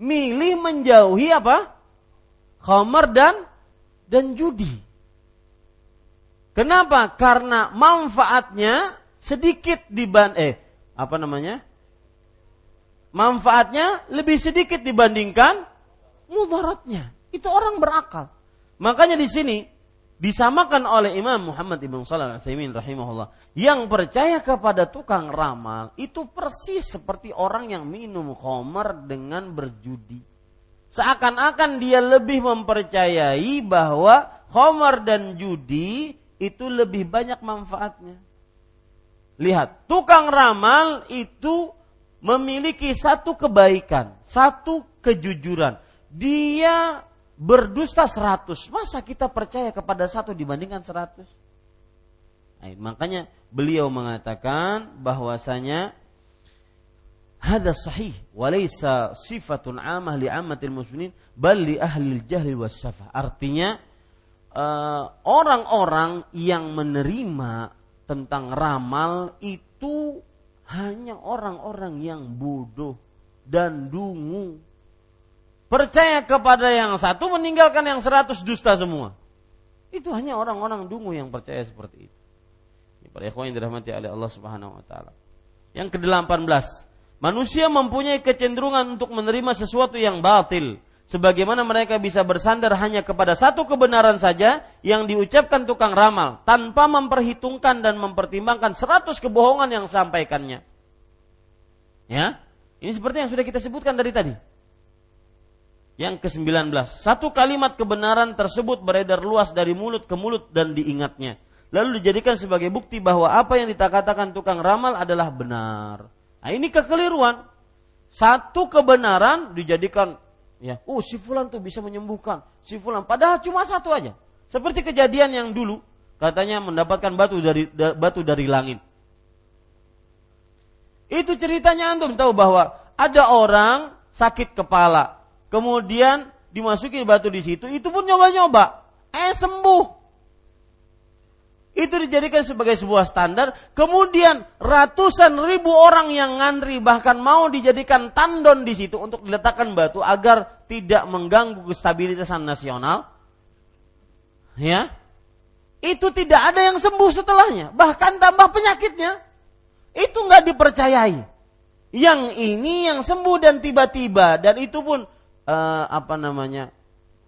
Milih menjauhi apa? Homer dan dan judi. Kenapa? Karena manfaatnya sedikit diban eh apa namanya? Manfaatnya lebih sedikit dibandingkan mudaratnya. Itu orang berakal. Makanya di sini disamakan oleh Imam Muhammad ibn Salah al-Utsaimin rahimahullah yang percaya kepada tukang ramal itu persis seperti orang yang minum khamar dengan berjudi. Seakan-akan dia lebih mempercayai bahwa khamar dan judi itu lebih banyak manfaatnya. Lihat, tukang ramal itu memiliki satu kebaikan, satu kejujuran. Dia berdusta seratus. Masa kita percaya kepada satu dibandingkan seratus? Nah, makanya beliau mengatakan bahwasanya hada sahih walaysa sifatun amah li ammatil muslimin bal li ahli jahli was Artinya eh, orang-orang yang menerima tentang ramal itu hanya orang-orang yang bodoh dan dungu. Percaya kepada yang satu meninggalkan yang seratus dusta semua. Itu hanya orang-orang dungu yang percaya seperti itu. Para ikhwan yang dirahmati oleh Allah Subhanahu wa taala. Yang ke-18, manusia mempunyai kecenderungan untuk menerima sesuatu yang batil sebagaimana mereka bisa bersandar hanya kepada satu kebenaran saja yang diucapkan tukang ramal tanpa memperhitungkan dan mempertimbangkan seratus kebohongan yang sampaikannya. Ya, ini seperti yang sudah kita sebutkan dari tadi. Yang ke-19, satu kalimat kebenaran tersebut beredar luas dari mulut ke mulut dan diingatnya. Lalu dijadikan sebagai bukti bahwa apa yang dikatakan tukang ramal adalah benar. Nah ini kekeliruan. Satu kebenaran dijadikan Ya, oh si fulan tuh bisa menyembuhkan. Si fulan padahal cuma satu aja. Seperti kejadian yang dulu katanya mendapatkan batu dari batu dari langit. Itu ceritanya antum tahu bahwa ada orang sakit kepala, kemudian dimasuki batu di situ, itu pun nyoba-nyoba, eh sembuh itu dijadikan sebagai sebuah standar. Kemudian ratusan ribu orang yang ngantri bahkan mau dijadikan tandon di situ untuk diletakkan batu agar tidak mengganggu kestabilitasan nasional. Ya, itu tidak ada yang sembuh setelahnya, bahkan tambah penyakitnya. Itu nggak dipercayai. Yang ini yang sembuh dan tiba-tiba dan itu pun uh, apa namanya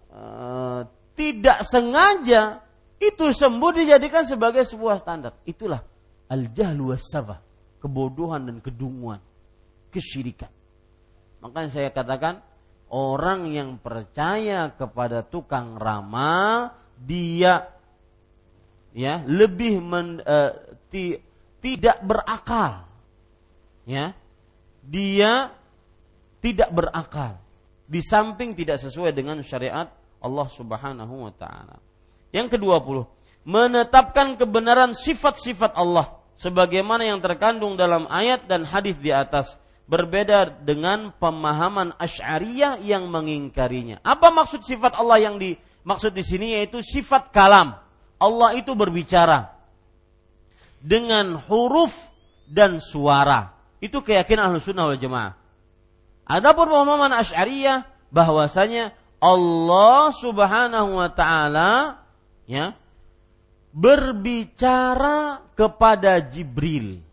uh, tidak sengaja itu sembuh dijadikan sebagai sebuah standar. Itulah al-jahlu was kebodohan dan kedunguan, kesyirikan. Makanya saya katakan orang yang percaya kepada tukang ramal dia ya lebih men, uh, ti, tidak berakal. Ya. Dia tidak berakal. Di samping tidak sesuai dengan syariat Allah Subhanahu wa taala. Yang kedua puluh, menetapkan kebenaran sifat-sifat Allah sebagaimana yang terkandung dalam ayat dan hadis di atas berbeda dengan pemahaman Asy'ariyah yang mengingkarinya. Apa maksud sifat Allah yang dimaksud di sini yaitu sifat kalam. Allah itu berbicara dengan huruf dan suara. Itu keyakinan Ahlus Sunnah wal Jamaah. Adapun pemahaman Asy'ariyah bahwasanya Allah Subhanahu wa taala ya berbicara kepada Jibril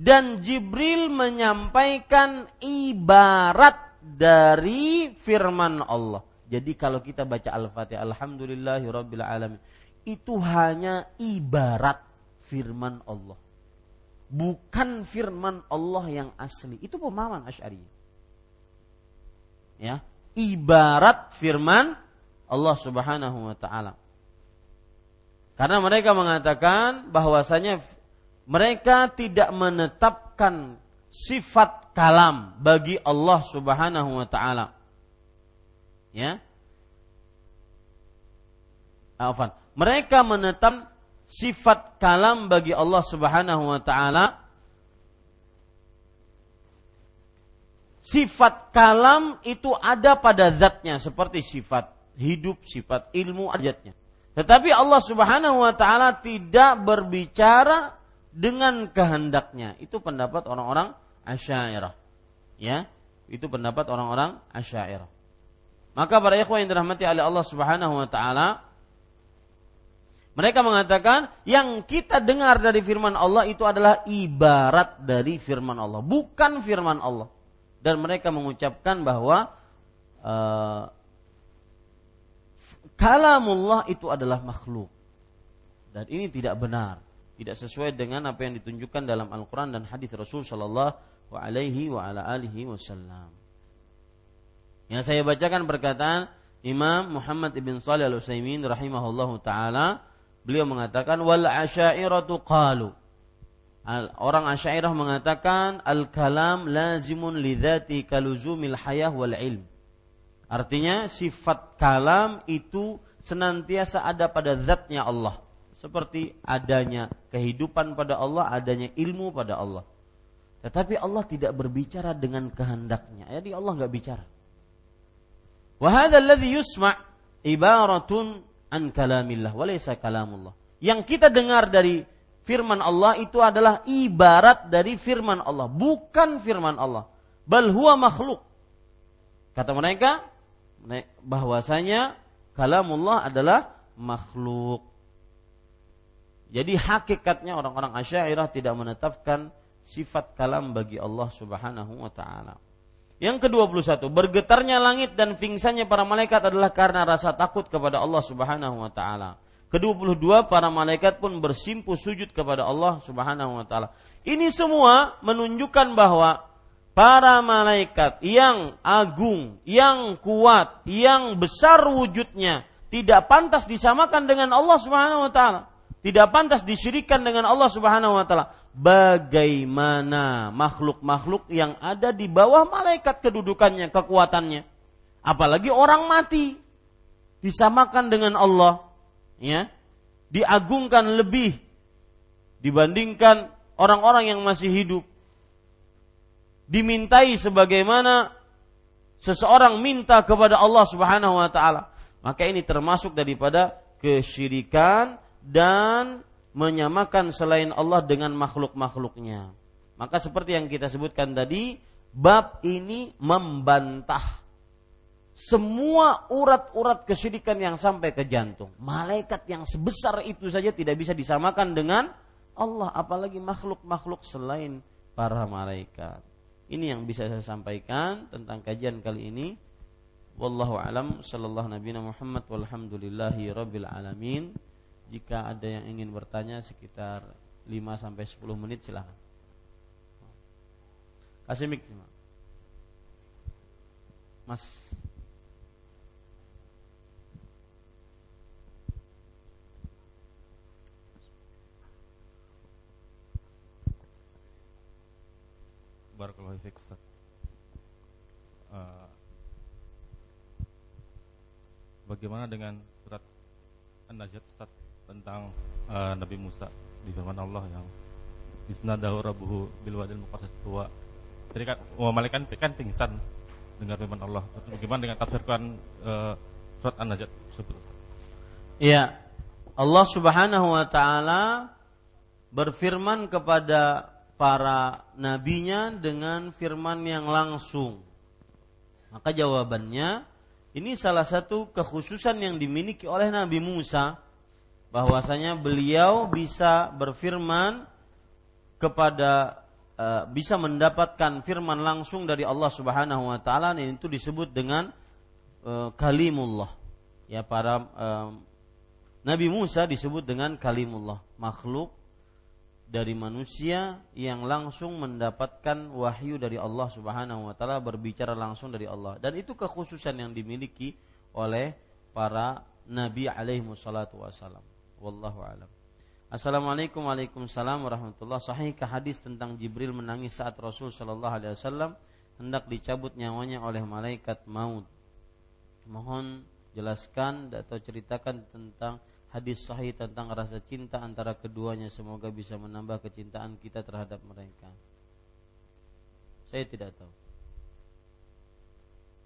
dan Jibril menyampaikan ibarat dari firman Allah. Jadi kalau kita baca Al-Fatihah alhamdulillahirabbil alamin itu hanya ibarat firman Allah. Bukan firman Allah yang asli. Itu pemahaman Asy'ari. Ya, ibarat firman Allah Subhanahu wa taala. Karena mereka mengatakan bahwasanya mereka tidak menetapkan sifat kalam bagi Allah Subhanahu wa taala. Ya. Afan. Mereka menetap sifat kalam bagi Allah Subhanahu wa taala Sifat kalam itu ada pada zatnya seperti sifat hidup, sifat ilmu, ajatnya. Tetapi Allah Subhanahu wa taala tidak berbicara dengan kehendaknya. Itu pendapat orang-orang Asy'ariyah. Ya, itu pendapat orang-orang Asy'ariyah. Maka para ikhwan yang dirahmati oleh Allah Subhanahu wa taala mereka mengatakan yang kita dengar dari firman Allah itu adalah ibarat dari firman Allah, bukan firman Allah. Dan mereka mengucapkan bahwa uh, kalamullah itu adalah makhluk. Dan ini tidak benar, tidak sesuai dengan apa yang ditunjukkan dalam Al-Qur'an dan hadis Rasul sallallahu alaihi wa ala alihi wasallam. Yang saya bacakan perkataan Imam Muhammad ibn Shalih Al-Utsaimin rahimahullahu taala, beliau mengatakan wal asyairatu qalu Orang Asy'ariyah mengatakan al-kalam lazimun lidzati kaluzumil hayah wal ilm. Artinya sifat kalam itu senantiasa ada pada zatnya Allah. Seperti adanya kehidupan pada Allah, adanya ilmu pada Allah. Tetapi Allah tidak berbicara dengan kehendaknya. Jadi Allah nggak bicara. Wahada alladhi yusma' ibaratun an kalamillah walaysa kalamullah. Yang kita dengar dari firman Allah itu adalah ibarat dari firman Allah, bukan firman Allah. Bal huwa makhluk. Kata mereka, bahwasanya kalamullah adalah makhluk. Jadi hakikatnya orang-orang Asy'ariyah tidak menetapkan sifat kalam bagi Allah Subhanahu wa taala. Yang ke-21, bergetarnya langit dan pingsannya para malaikat adalah karena rasa takut kepada Allah Subhanahu wa taala. Ke-22 para malaikat pun bersimpuh sujud kepada Allah Subhanahu wa taala. Ini semua menunjukkan bahwa para malaikat yang agung, yang kuat, yang besar wujudnya tidak pantas disamakan dengan Allah Subhanahu wa taala. Tidak pantas disyirikan dengan Allah Subhanahu wa taala. Bagaimana makhluk-makhluk yang ada di bawah malaikat kedudukannya, kekuatannya. Apalagi orang mati disamakan dengan Allah, ya. Diagungkan lebih dibandingkan orang-orang yang masih hidup dimintai sebagaimana seseorang minta kepada Allah Subhanahu wa taala. Maka ini termasuk daripada kesyirikan dan menyamakan selain Allah dengan makhluk-makhluknya. Maka seperti yang kita sebutkan tadi, bab ini membantah semua urat-urat kesyirikan yang sampai ke jantung. Malaikat yang sebesar itu saja tidak bisa disamakan dengan Allah, apalagi makhluk-makhluk selain para malaikat. Ini yang bisa saya sampaikan tentang kajian kali ini. Wallahu alam sallallahu nabi Muhammad walhamdulillahi rabbil alamin. Jika ada yang ingin bertanya sekitar 5 sampai 10 menit silahkan. Kasih mic Mas. Barakallahu fiik. Uh, bagaimana dengan surat An-Najat Ustaz tentang uh, Nabi Musa di firman Allah yang isnadahu rabbuhu bil wadil muqaddas tua. Jadi kan oh, malaikat kan pingsan dengar firman Allah. Bagaimana dengan tafsirkan uh, surat An-Najat tersebut? Iya. Allah Subhanahu wa taala berfirman kepada para nabinya dengan firman yang langsung. Maka jawabannya ini salah satu kekhususan yang dimiliki oleh Nabi Musa bahwasanya beliau bisa berfirman kepada uh, bisa mendapatkan firman langsung dari Allah Subhanahu wa taala dan itu disebut dengan uh, kalimullah. Ya para uh, Nabi Musa disebut dengan kalimullah, makhluk dari manusia yang langsung mendapatkan wahyu dari Allah Subhanahu wa taala berbicara langsung dari Allah dan itu kekhususan yang dimiliki oleh para nabi alaihi wassalam wallahu alam Assalamualaikum warahmatullahi Sahihkah hadis tentang Jibril menangis saat Rasul Shallallahu Alaihi Wasallam hendak dicabut nyawanya oleh malaikat maut. Mohon jelaskan atau ceritakan tentang hadis sahih tentang rasa cinta antara keduanya semoga bisa menambah kecintaan kita terhadap mereka. Saya tidak tahu.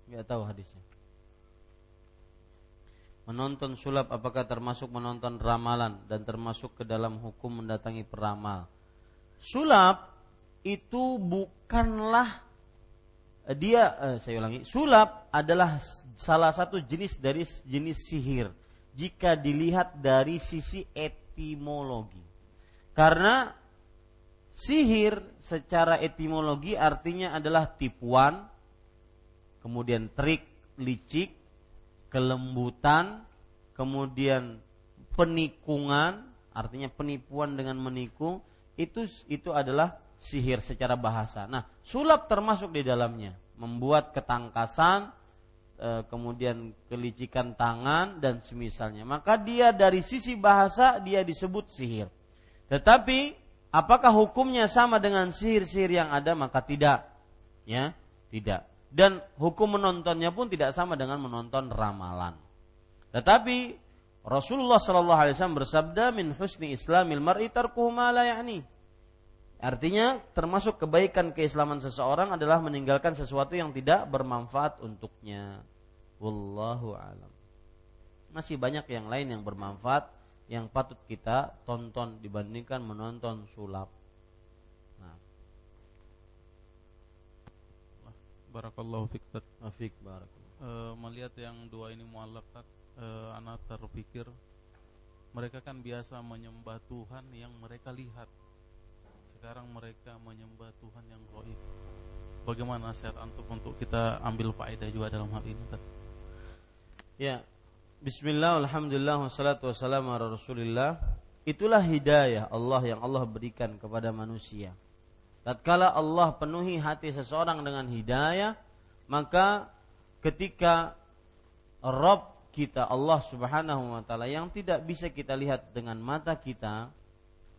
Tidak tahu hadisnya. Menonton sulap apakah termasuk menonton ramalan dan termasuk ke dalam hukum mendatangi peramal? Sulap itu bukanlah eh, dia eh, saya ulangi, sulap adalah salah satu jenis dari jenis sihir jika dilihat dari sisi etimologi. Karena sihir secara etimologi artinya adalah tipuan, kemudian trik, licik, kelembutan, kemudian penikungan, artinya penipuan dengan menikung, itu itu adalah sihir secara bahasa. Nah, sulap termasuk di dalamnya, membuat ketangkasan, e, kemudian kelicikan tangan dan semisalnya. Maka dia dari sisi bahasa dia disebut sihir. Tetapi apakah hukumnya sama dengan sihir-sihir yang ada? Maka tidak. Ya, tidak. Dan hukum menontonnya pun tidak sama dengan menonton ramalan. Tetapi Rasulullah Shallallahu Alaihi Wasallam bersabda min husni islamil mar'i tarkuhu ya'ni. Artinya termasuk kebaikan keislaman seseorang adalah meninggalkan sesuatu yang tidak bermanfaat untuknya. Wallahu alam. Masih banyak yang lain yang bermanfaat yang patut kita tonton dibandingkan menonton sulap. Barakallahu fiik. Afik barakallahu. E, melihat yang dua ini mualaf e, anak terpikir mereka kan biasa menyembah Tuhan yang mereka lihat sekarang mereka menyembah Tuhan yang goib. Bagaimana nasihat antum untuk kita ambil faedah juga dalam hal ini? Ya, Bismillah, Alhamdulillah, wassalatu wassalamu ala rasulillah Itulah hidayah Allah yang Allah berikan kepada manusia Tatkala Allah penuhi hati seseorang dengan hidayah Maka ketika Rob kita Allah subhanahu wa ta'ala Yang tidak bisa kita lihat dengan mata kita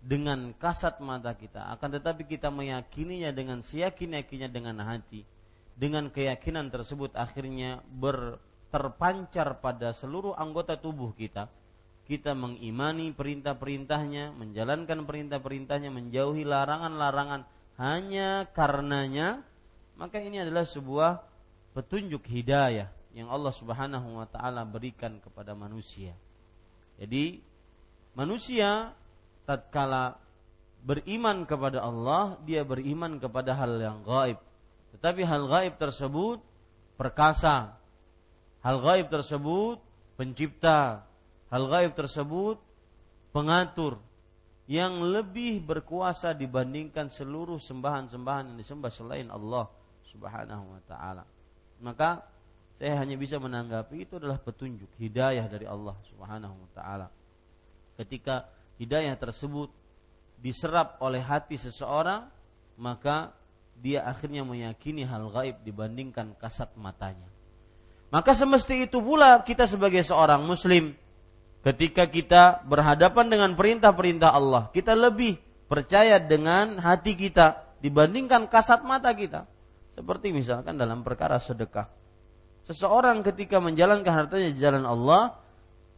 dengan kasat mata kita akan tetapi kita meyakininya dengan seyakin-yakinnya dengan hati dengan keyakinan tersebut akhirnya ber terpancar pada seluruh anggota tubuh kita. Kita mengimani perintah-perintahnya menjalankan perintah-perintahnya menjauhi larangan-larangan hanya karenanya maka ini adalah sebuah petunjuk hidayah yang Allah Subhanahu wa taala berikan kepada manusia. Jadi manusia tatkala beriman kepada Allah, dia beriman kepada hal yang gaib. Tetapi hal gaib tersebut perkasa. Hal gaib tersebut pencipta. Hal gaib tersebut pengatur. Yang lebih berkuasa dibandingkan seluruh sembahan-sembahan yang disembah selain Allah Subhanahu wa taala. Maka saya hanya bisa menanggapi itu adalah petunjuk hidayah dari Allah Subhanahu wa taala. Ketika hidayah tersebut diserap oleh hati seseorang, maka dia akhirnya meyakini hal gaib dibandingkan kasat matanya. Maka semesti itu pula kita sebagai seorang muslim ketika kita berhadapan dengan perintah-perintah Allah, kita lebih percaya dengan hati kita dibandingkan kasat mata kita. Seperti misalkan dalam perkara sedekah. Seseorang ketika menjalankan hartanya di jalan Allah,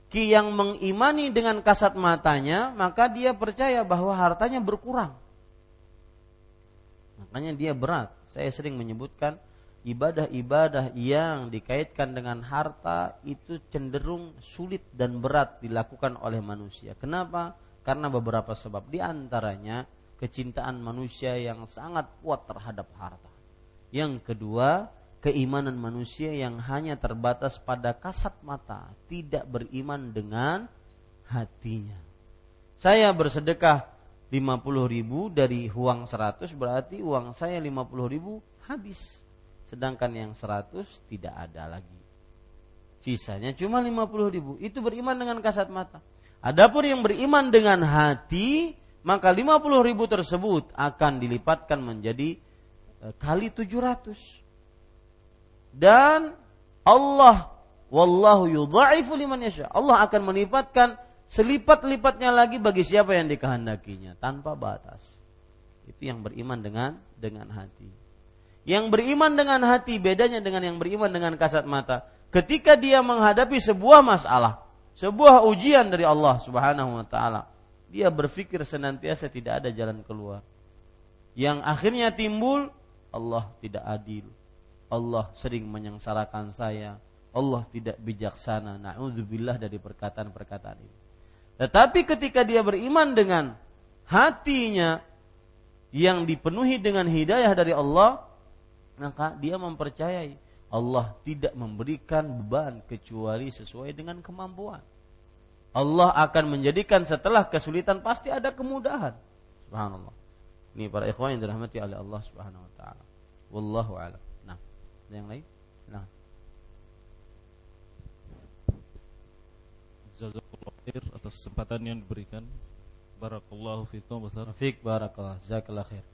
ki yang mengimani dengan kasat matanya, maka dia percaya bahwa hartanya berkurang. Makanya dia berat. Saya sering menyebutkan ibadah-ibadah yang dikaitkan dengan harta itu cenderung sulit dan berat dilakukan oleh manusia. Kenapa? Karena beberapa sebab. Di antaranya kecintaan manusia yang sangat kuat terhadap harta. Yang kedua, keimanan manusia yang hanya terbatas pada kasat mata, tidak beriman dengan hatinya. Saya bersedekah 50 ribu dari uang 100 berarti uang saya 50 ribu habis sedangkan yang 100 tidak ada lagi. Sisanya cuma 50 ribu. Itu beriman dengan kasat mata. Adapun yang beriman dengan hati, maka 50 ribu tersebut akan dilipatkan menjadi eh, kali 700. Dan Allah wallahu yudha'ifu liman yasha. Allah akan melipatkan selipat-lipatnya lagi bagi siapa yang dikehendakinya tanpa batas. Itu yang beriman dengan dengan hati. Yang beriman dengan hati bedanya dengan yang beriman dengan kasat mata. Ketika dia menghadapi sebuah masalah, sebuah ujian dari Allah Subhanahu wa taala, dia berpikir senantiasa tidak ada jalan keluar. Yang akhirnya timbul Allah tidak adil. Allah sering menyengsarakan saya. Allah tidak bijaksana. Nauzubillah dari perkataan-perkataan ini. Tetapi ketika dia beriman dengan hatinya yang dipenuhi dengan hidayah dari Allah, maka dia mempercayai Allah tidak memberikan beban kecuali sesuai dengan kemampuan. Allah akan menjadikan setelah kesulitan pasti ada kemudahan. Subhanallah. Ini para ikhwan yang dirahmati oleh Allah Subhanahu wa taala. Wallahu a'lam. Nah, ada yang lain? Nah. Jazakallahu khair atas kesempatan yang diberikan. Barakallahu fikum besar. Fik barakallah. Jazakallahu khair.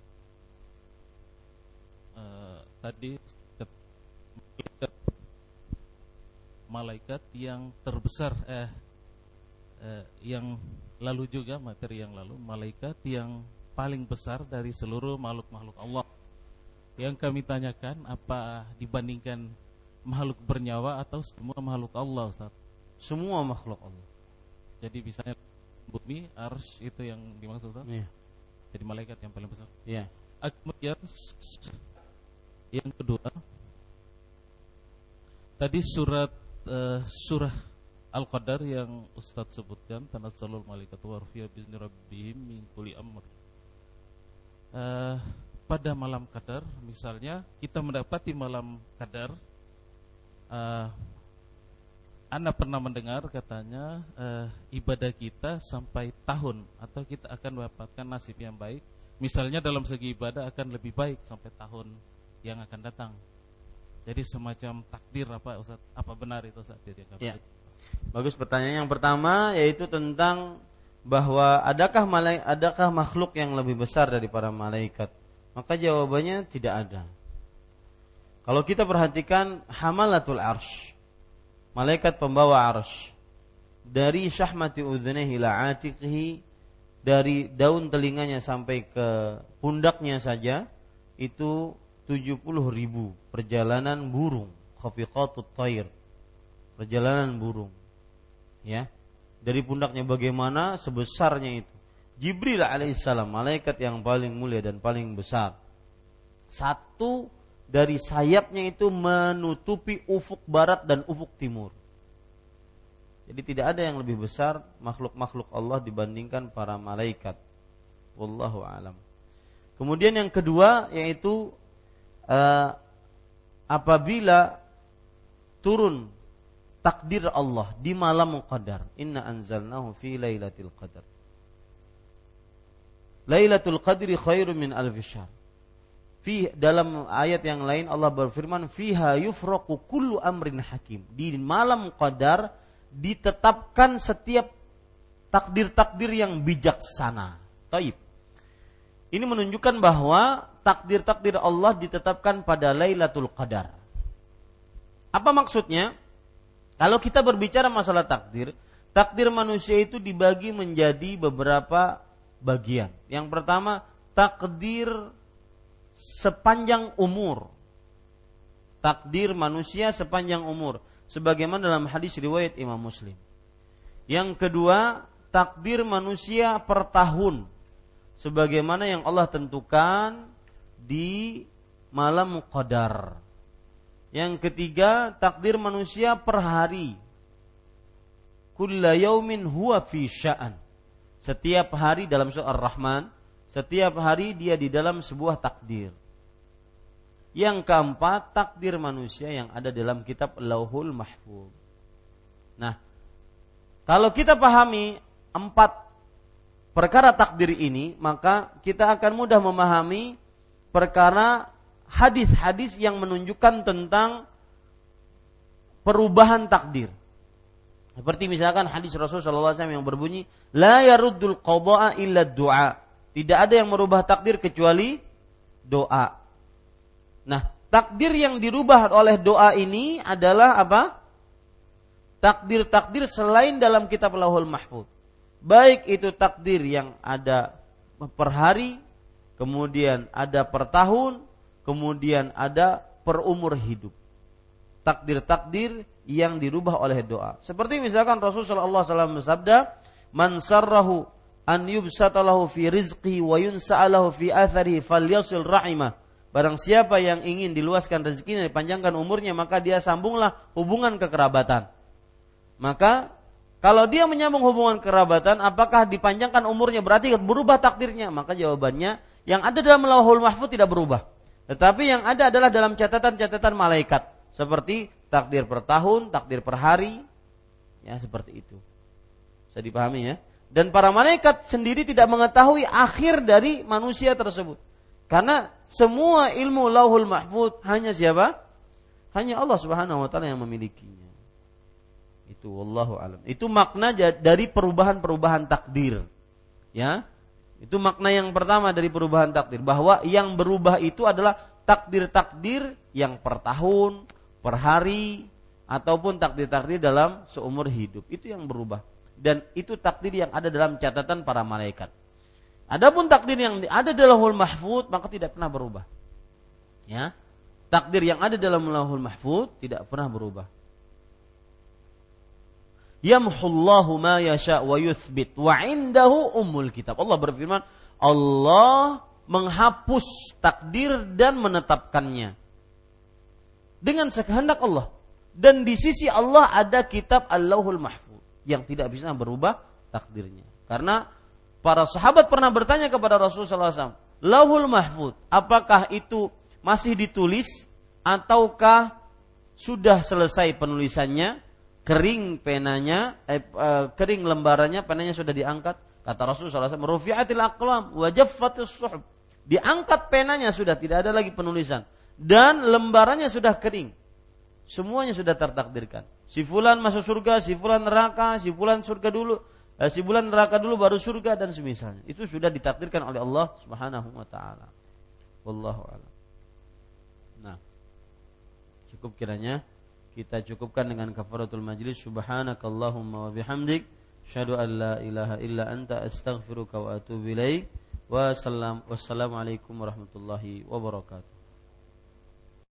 Uh, tadi malaikat yang terbesar eh, eh yang lalu juga materi yang lalu malaikat yang paling besar dari seluruh makhluk-makhluk Allah. Yang kami tanyakan apa dibandingkan makhluk bernyawa atau semua makhluk Allah Ustaz? Semua makhluk Allah. Jadi misalnya bumi, ars itu yang dimaksud Ustaz? Iya. Jadi malaikat yang paling besar. Iya. Kemudian yang kedua, tadi surat uh, surah Al-Qadar yang Ustaz sebutkan tanazzalul malaikatu warfiya bizni rabbihim min kulli amr. Uh, pada malam Qadar misalnya kita mendapati malam Qadar uh, anda pernah mendengar katanya uh, ibadah kita sampai tahun atau kita akan mendapatkan nasib yang baik. Misalnya dalam segi ibadah akan lebih baik sampai tahun yang akan datang. Jadi semacam takdir apa Ustaz? Apa benar itu Ustaz? Ya. Bagus pertanyaan yang pertama yaitu tentang bahwa adakah malaikat adakah makhluk yang lebih besar dari para malaikat? Maka jawabannya tidak ada. Kalau kita perhatikan hamalatul arsh, malaikat pembawa arsh, dari syahmati udhunihi ila atiqihi, dari daun telinganya sampai ke pundaknya saja, itu 70 ribu. Perjalanan burung. Khafiqatut tair perjalanan burung. Ya. Dari pundaknya bagaimana? Sebesarnya itu. Jibril alaihissalam malaikat yang paling mulia dan paling besar. Satu dari sayapnya itu menutupi ufuk barat dan ufuk timur. Jadi tidak ada yang lebih besar makhluk-makhluk Allah dibandingkan para malaikat. Wallahu alam. Kemudian yang kedua yaitu uh, apabila turun takdir Allah di malam qadar inna anzalnahu fi lailatul qadar Lailatul Qadri khairum min alfi syahr. Fi dalam ayat yang lain Allah berfirman fiha yufraqu kullu amrin hakim. Di malam qadar ditetapkan setiap takdir-takdir yang bijaksana. Taib. Ini menunjukkan bahwa takdir-takdir Allah ditetapkan pada Lailatul Qadar. Apa maksudnya? Kalau kita berbicara masalah takdir, takdir manusia itu dibagi menjadi beberapa bagian. Yang pertama, takdir sepanjang umur. Takdir manusia sepanjang umur sebagaimana dalam hadis riwayat Imam Muslim. Yang kedua, takdir manusia per tahun sebagaimana yang Allah tentukan di malam qadar. Yang ketiga, takdir manusia per hari. Kulla yaumin huwa fi sya'an. Setiap hari dalam surah Ar-Rahman, setiap hari dia di dalam sebuah takdir. Yang keempat, takdir manusia yang ada dalam kitab Lauhul Mahfuz. Nah, kalau kita pahami empat perkara takdir ini, maka kita akan mudah memahami perkara hadis-hadis yang menunjukkan tentang perubahan takdir. Seperti misalkan hadis Rasulullah SAW yang berbunyi, La yaruddul qada'a illa du'a. Tidak ada yang merubah takdir kecuali doa. Nah, takdir yang dirubah oleh doa ini adalah apa? Takdir-takdir selain dalam kitab Lauhul Mahfud. Baik itu takdir yang ada per hari, kemudian ada per tahun, kemudian ada per umur hidup. Takdir-takdir yang dirubah oleh doa. Seperti misalkan Rasulullah SAW bersabda, "Man sarrahu an yubsatalahu fi rizqi wa yunsa'alahu fi athari falyasil rahimah." Barang siapa yang ingin diluaskan rezekinya, dipanjangkan umurnya, maka dia sambunglah hubungan kekerabatan. Maka kalau dia menyambung hubungan kerabatan, apakah dipanjangkan umurnya berarti berubah takdirnya? Maka jawabannya, yang ada dalam lauhul mahfud tidak berubah. Tetapi yang ada adalah dalam catatan-catatan malaikat. Seperti takdir per tahun, takdir per hari, ya seperti itu. Bisa dipahami ya? Dan para malaikat sendiri tidak mengetahui akhir dari manusia tersebut. Karena semua ilmu lauhul mahfud hanya siapa? Hanya Allah Subhanahu wa taala yang memilikinya. Itu wallahu alam. Itu makna dari perubahan-perubahan takdir. Ya. Itu makna yang pertama dari perubahan takdir bahwa yang berubah itu adalah takdir-takdir yang per tahun, per hari ataupun takdir-takdir dalam seumur hidup. Itu yang berubah. Dan itu takdir yang ada dalam catatan para malaikat. Adapun takdir yang ada dalam lahul mahfud maka tidak pernah berubah. Ya. Takdir yang ada dalam lahul mahfud tidak pernah berubah. Yamhullahu ma yasha wa yuthbit wa indahu ummul kitab. Allah berfirman, Allah menghapus takdir dan menetapkannya dengan sekehendak Allah. Dan di sisi Allah ada kitab Allahul Mahfud yang tidak bisa berubah takdirnya. Karena para sahabat pernah bertanya kepada Rasulullah SAW, Lauhul Mahfud, apakah itu masih ditulis ataukah sudah selesai penulisannya, kering penanya, eh, eh, kering lembarannya, penanya sudah diangkat? Kata Rasulullah SAW, Rufi'atil aqlam. Diangkat penanya sudah, tidak ada lagi penulisan dan lembarannya sudah kering. Semuanya sudah tertakdirkan. Si fulan masuk surga, si fulan neraka, si fulan surga dulu, eh, si fulan neraka dulu baru surga dan semisalnya. Itu sudah ditakdirkan oleh Allah Subhanahu wa taala. Wallahu a'lam. Nah, cukup kiranya kita cukupkan dengan kafaratul majlis subhanakallahumma wa bihamdik syadu an la ilaha illa anta astaghfiruka wa atubu ilaik. Wassalamualaikum warahmatullahi wabarakatuh.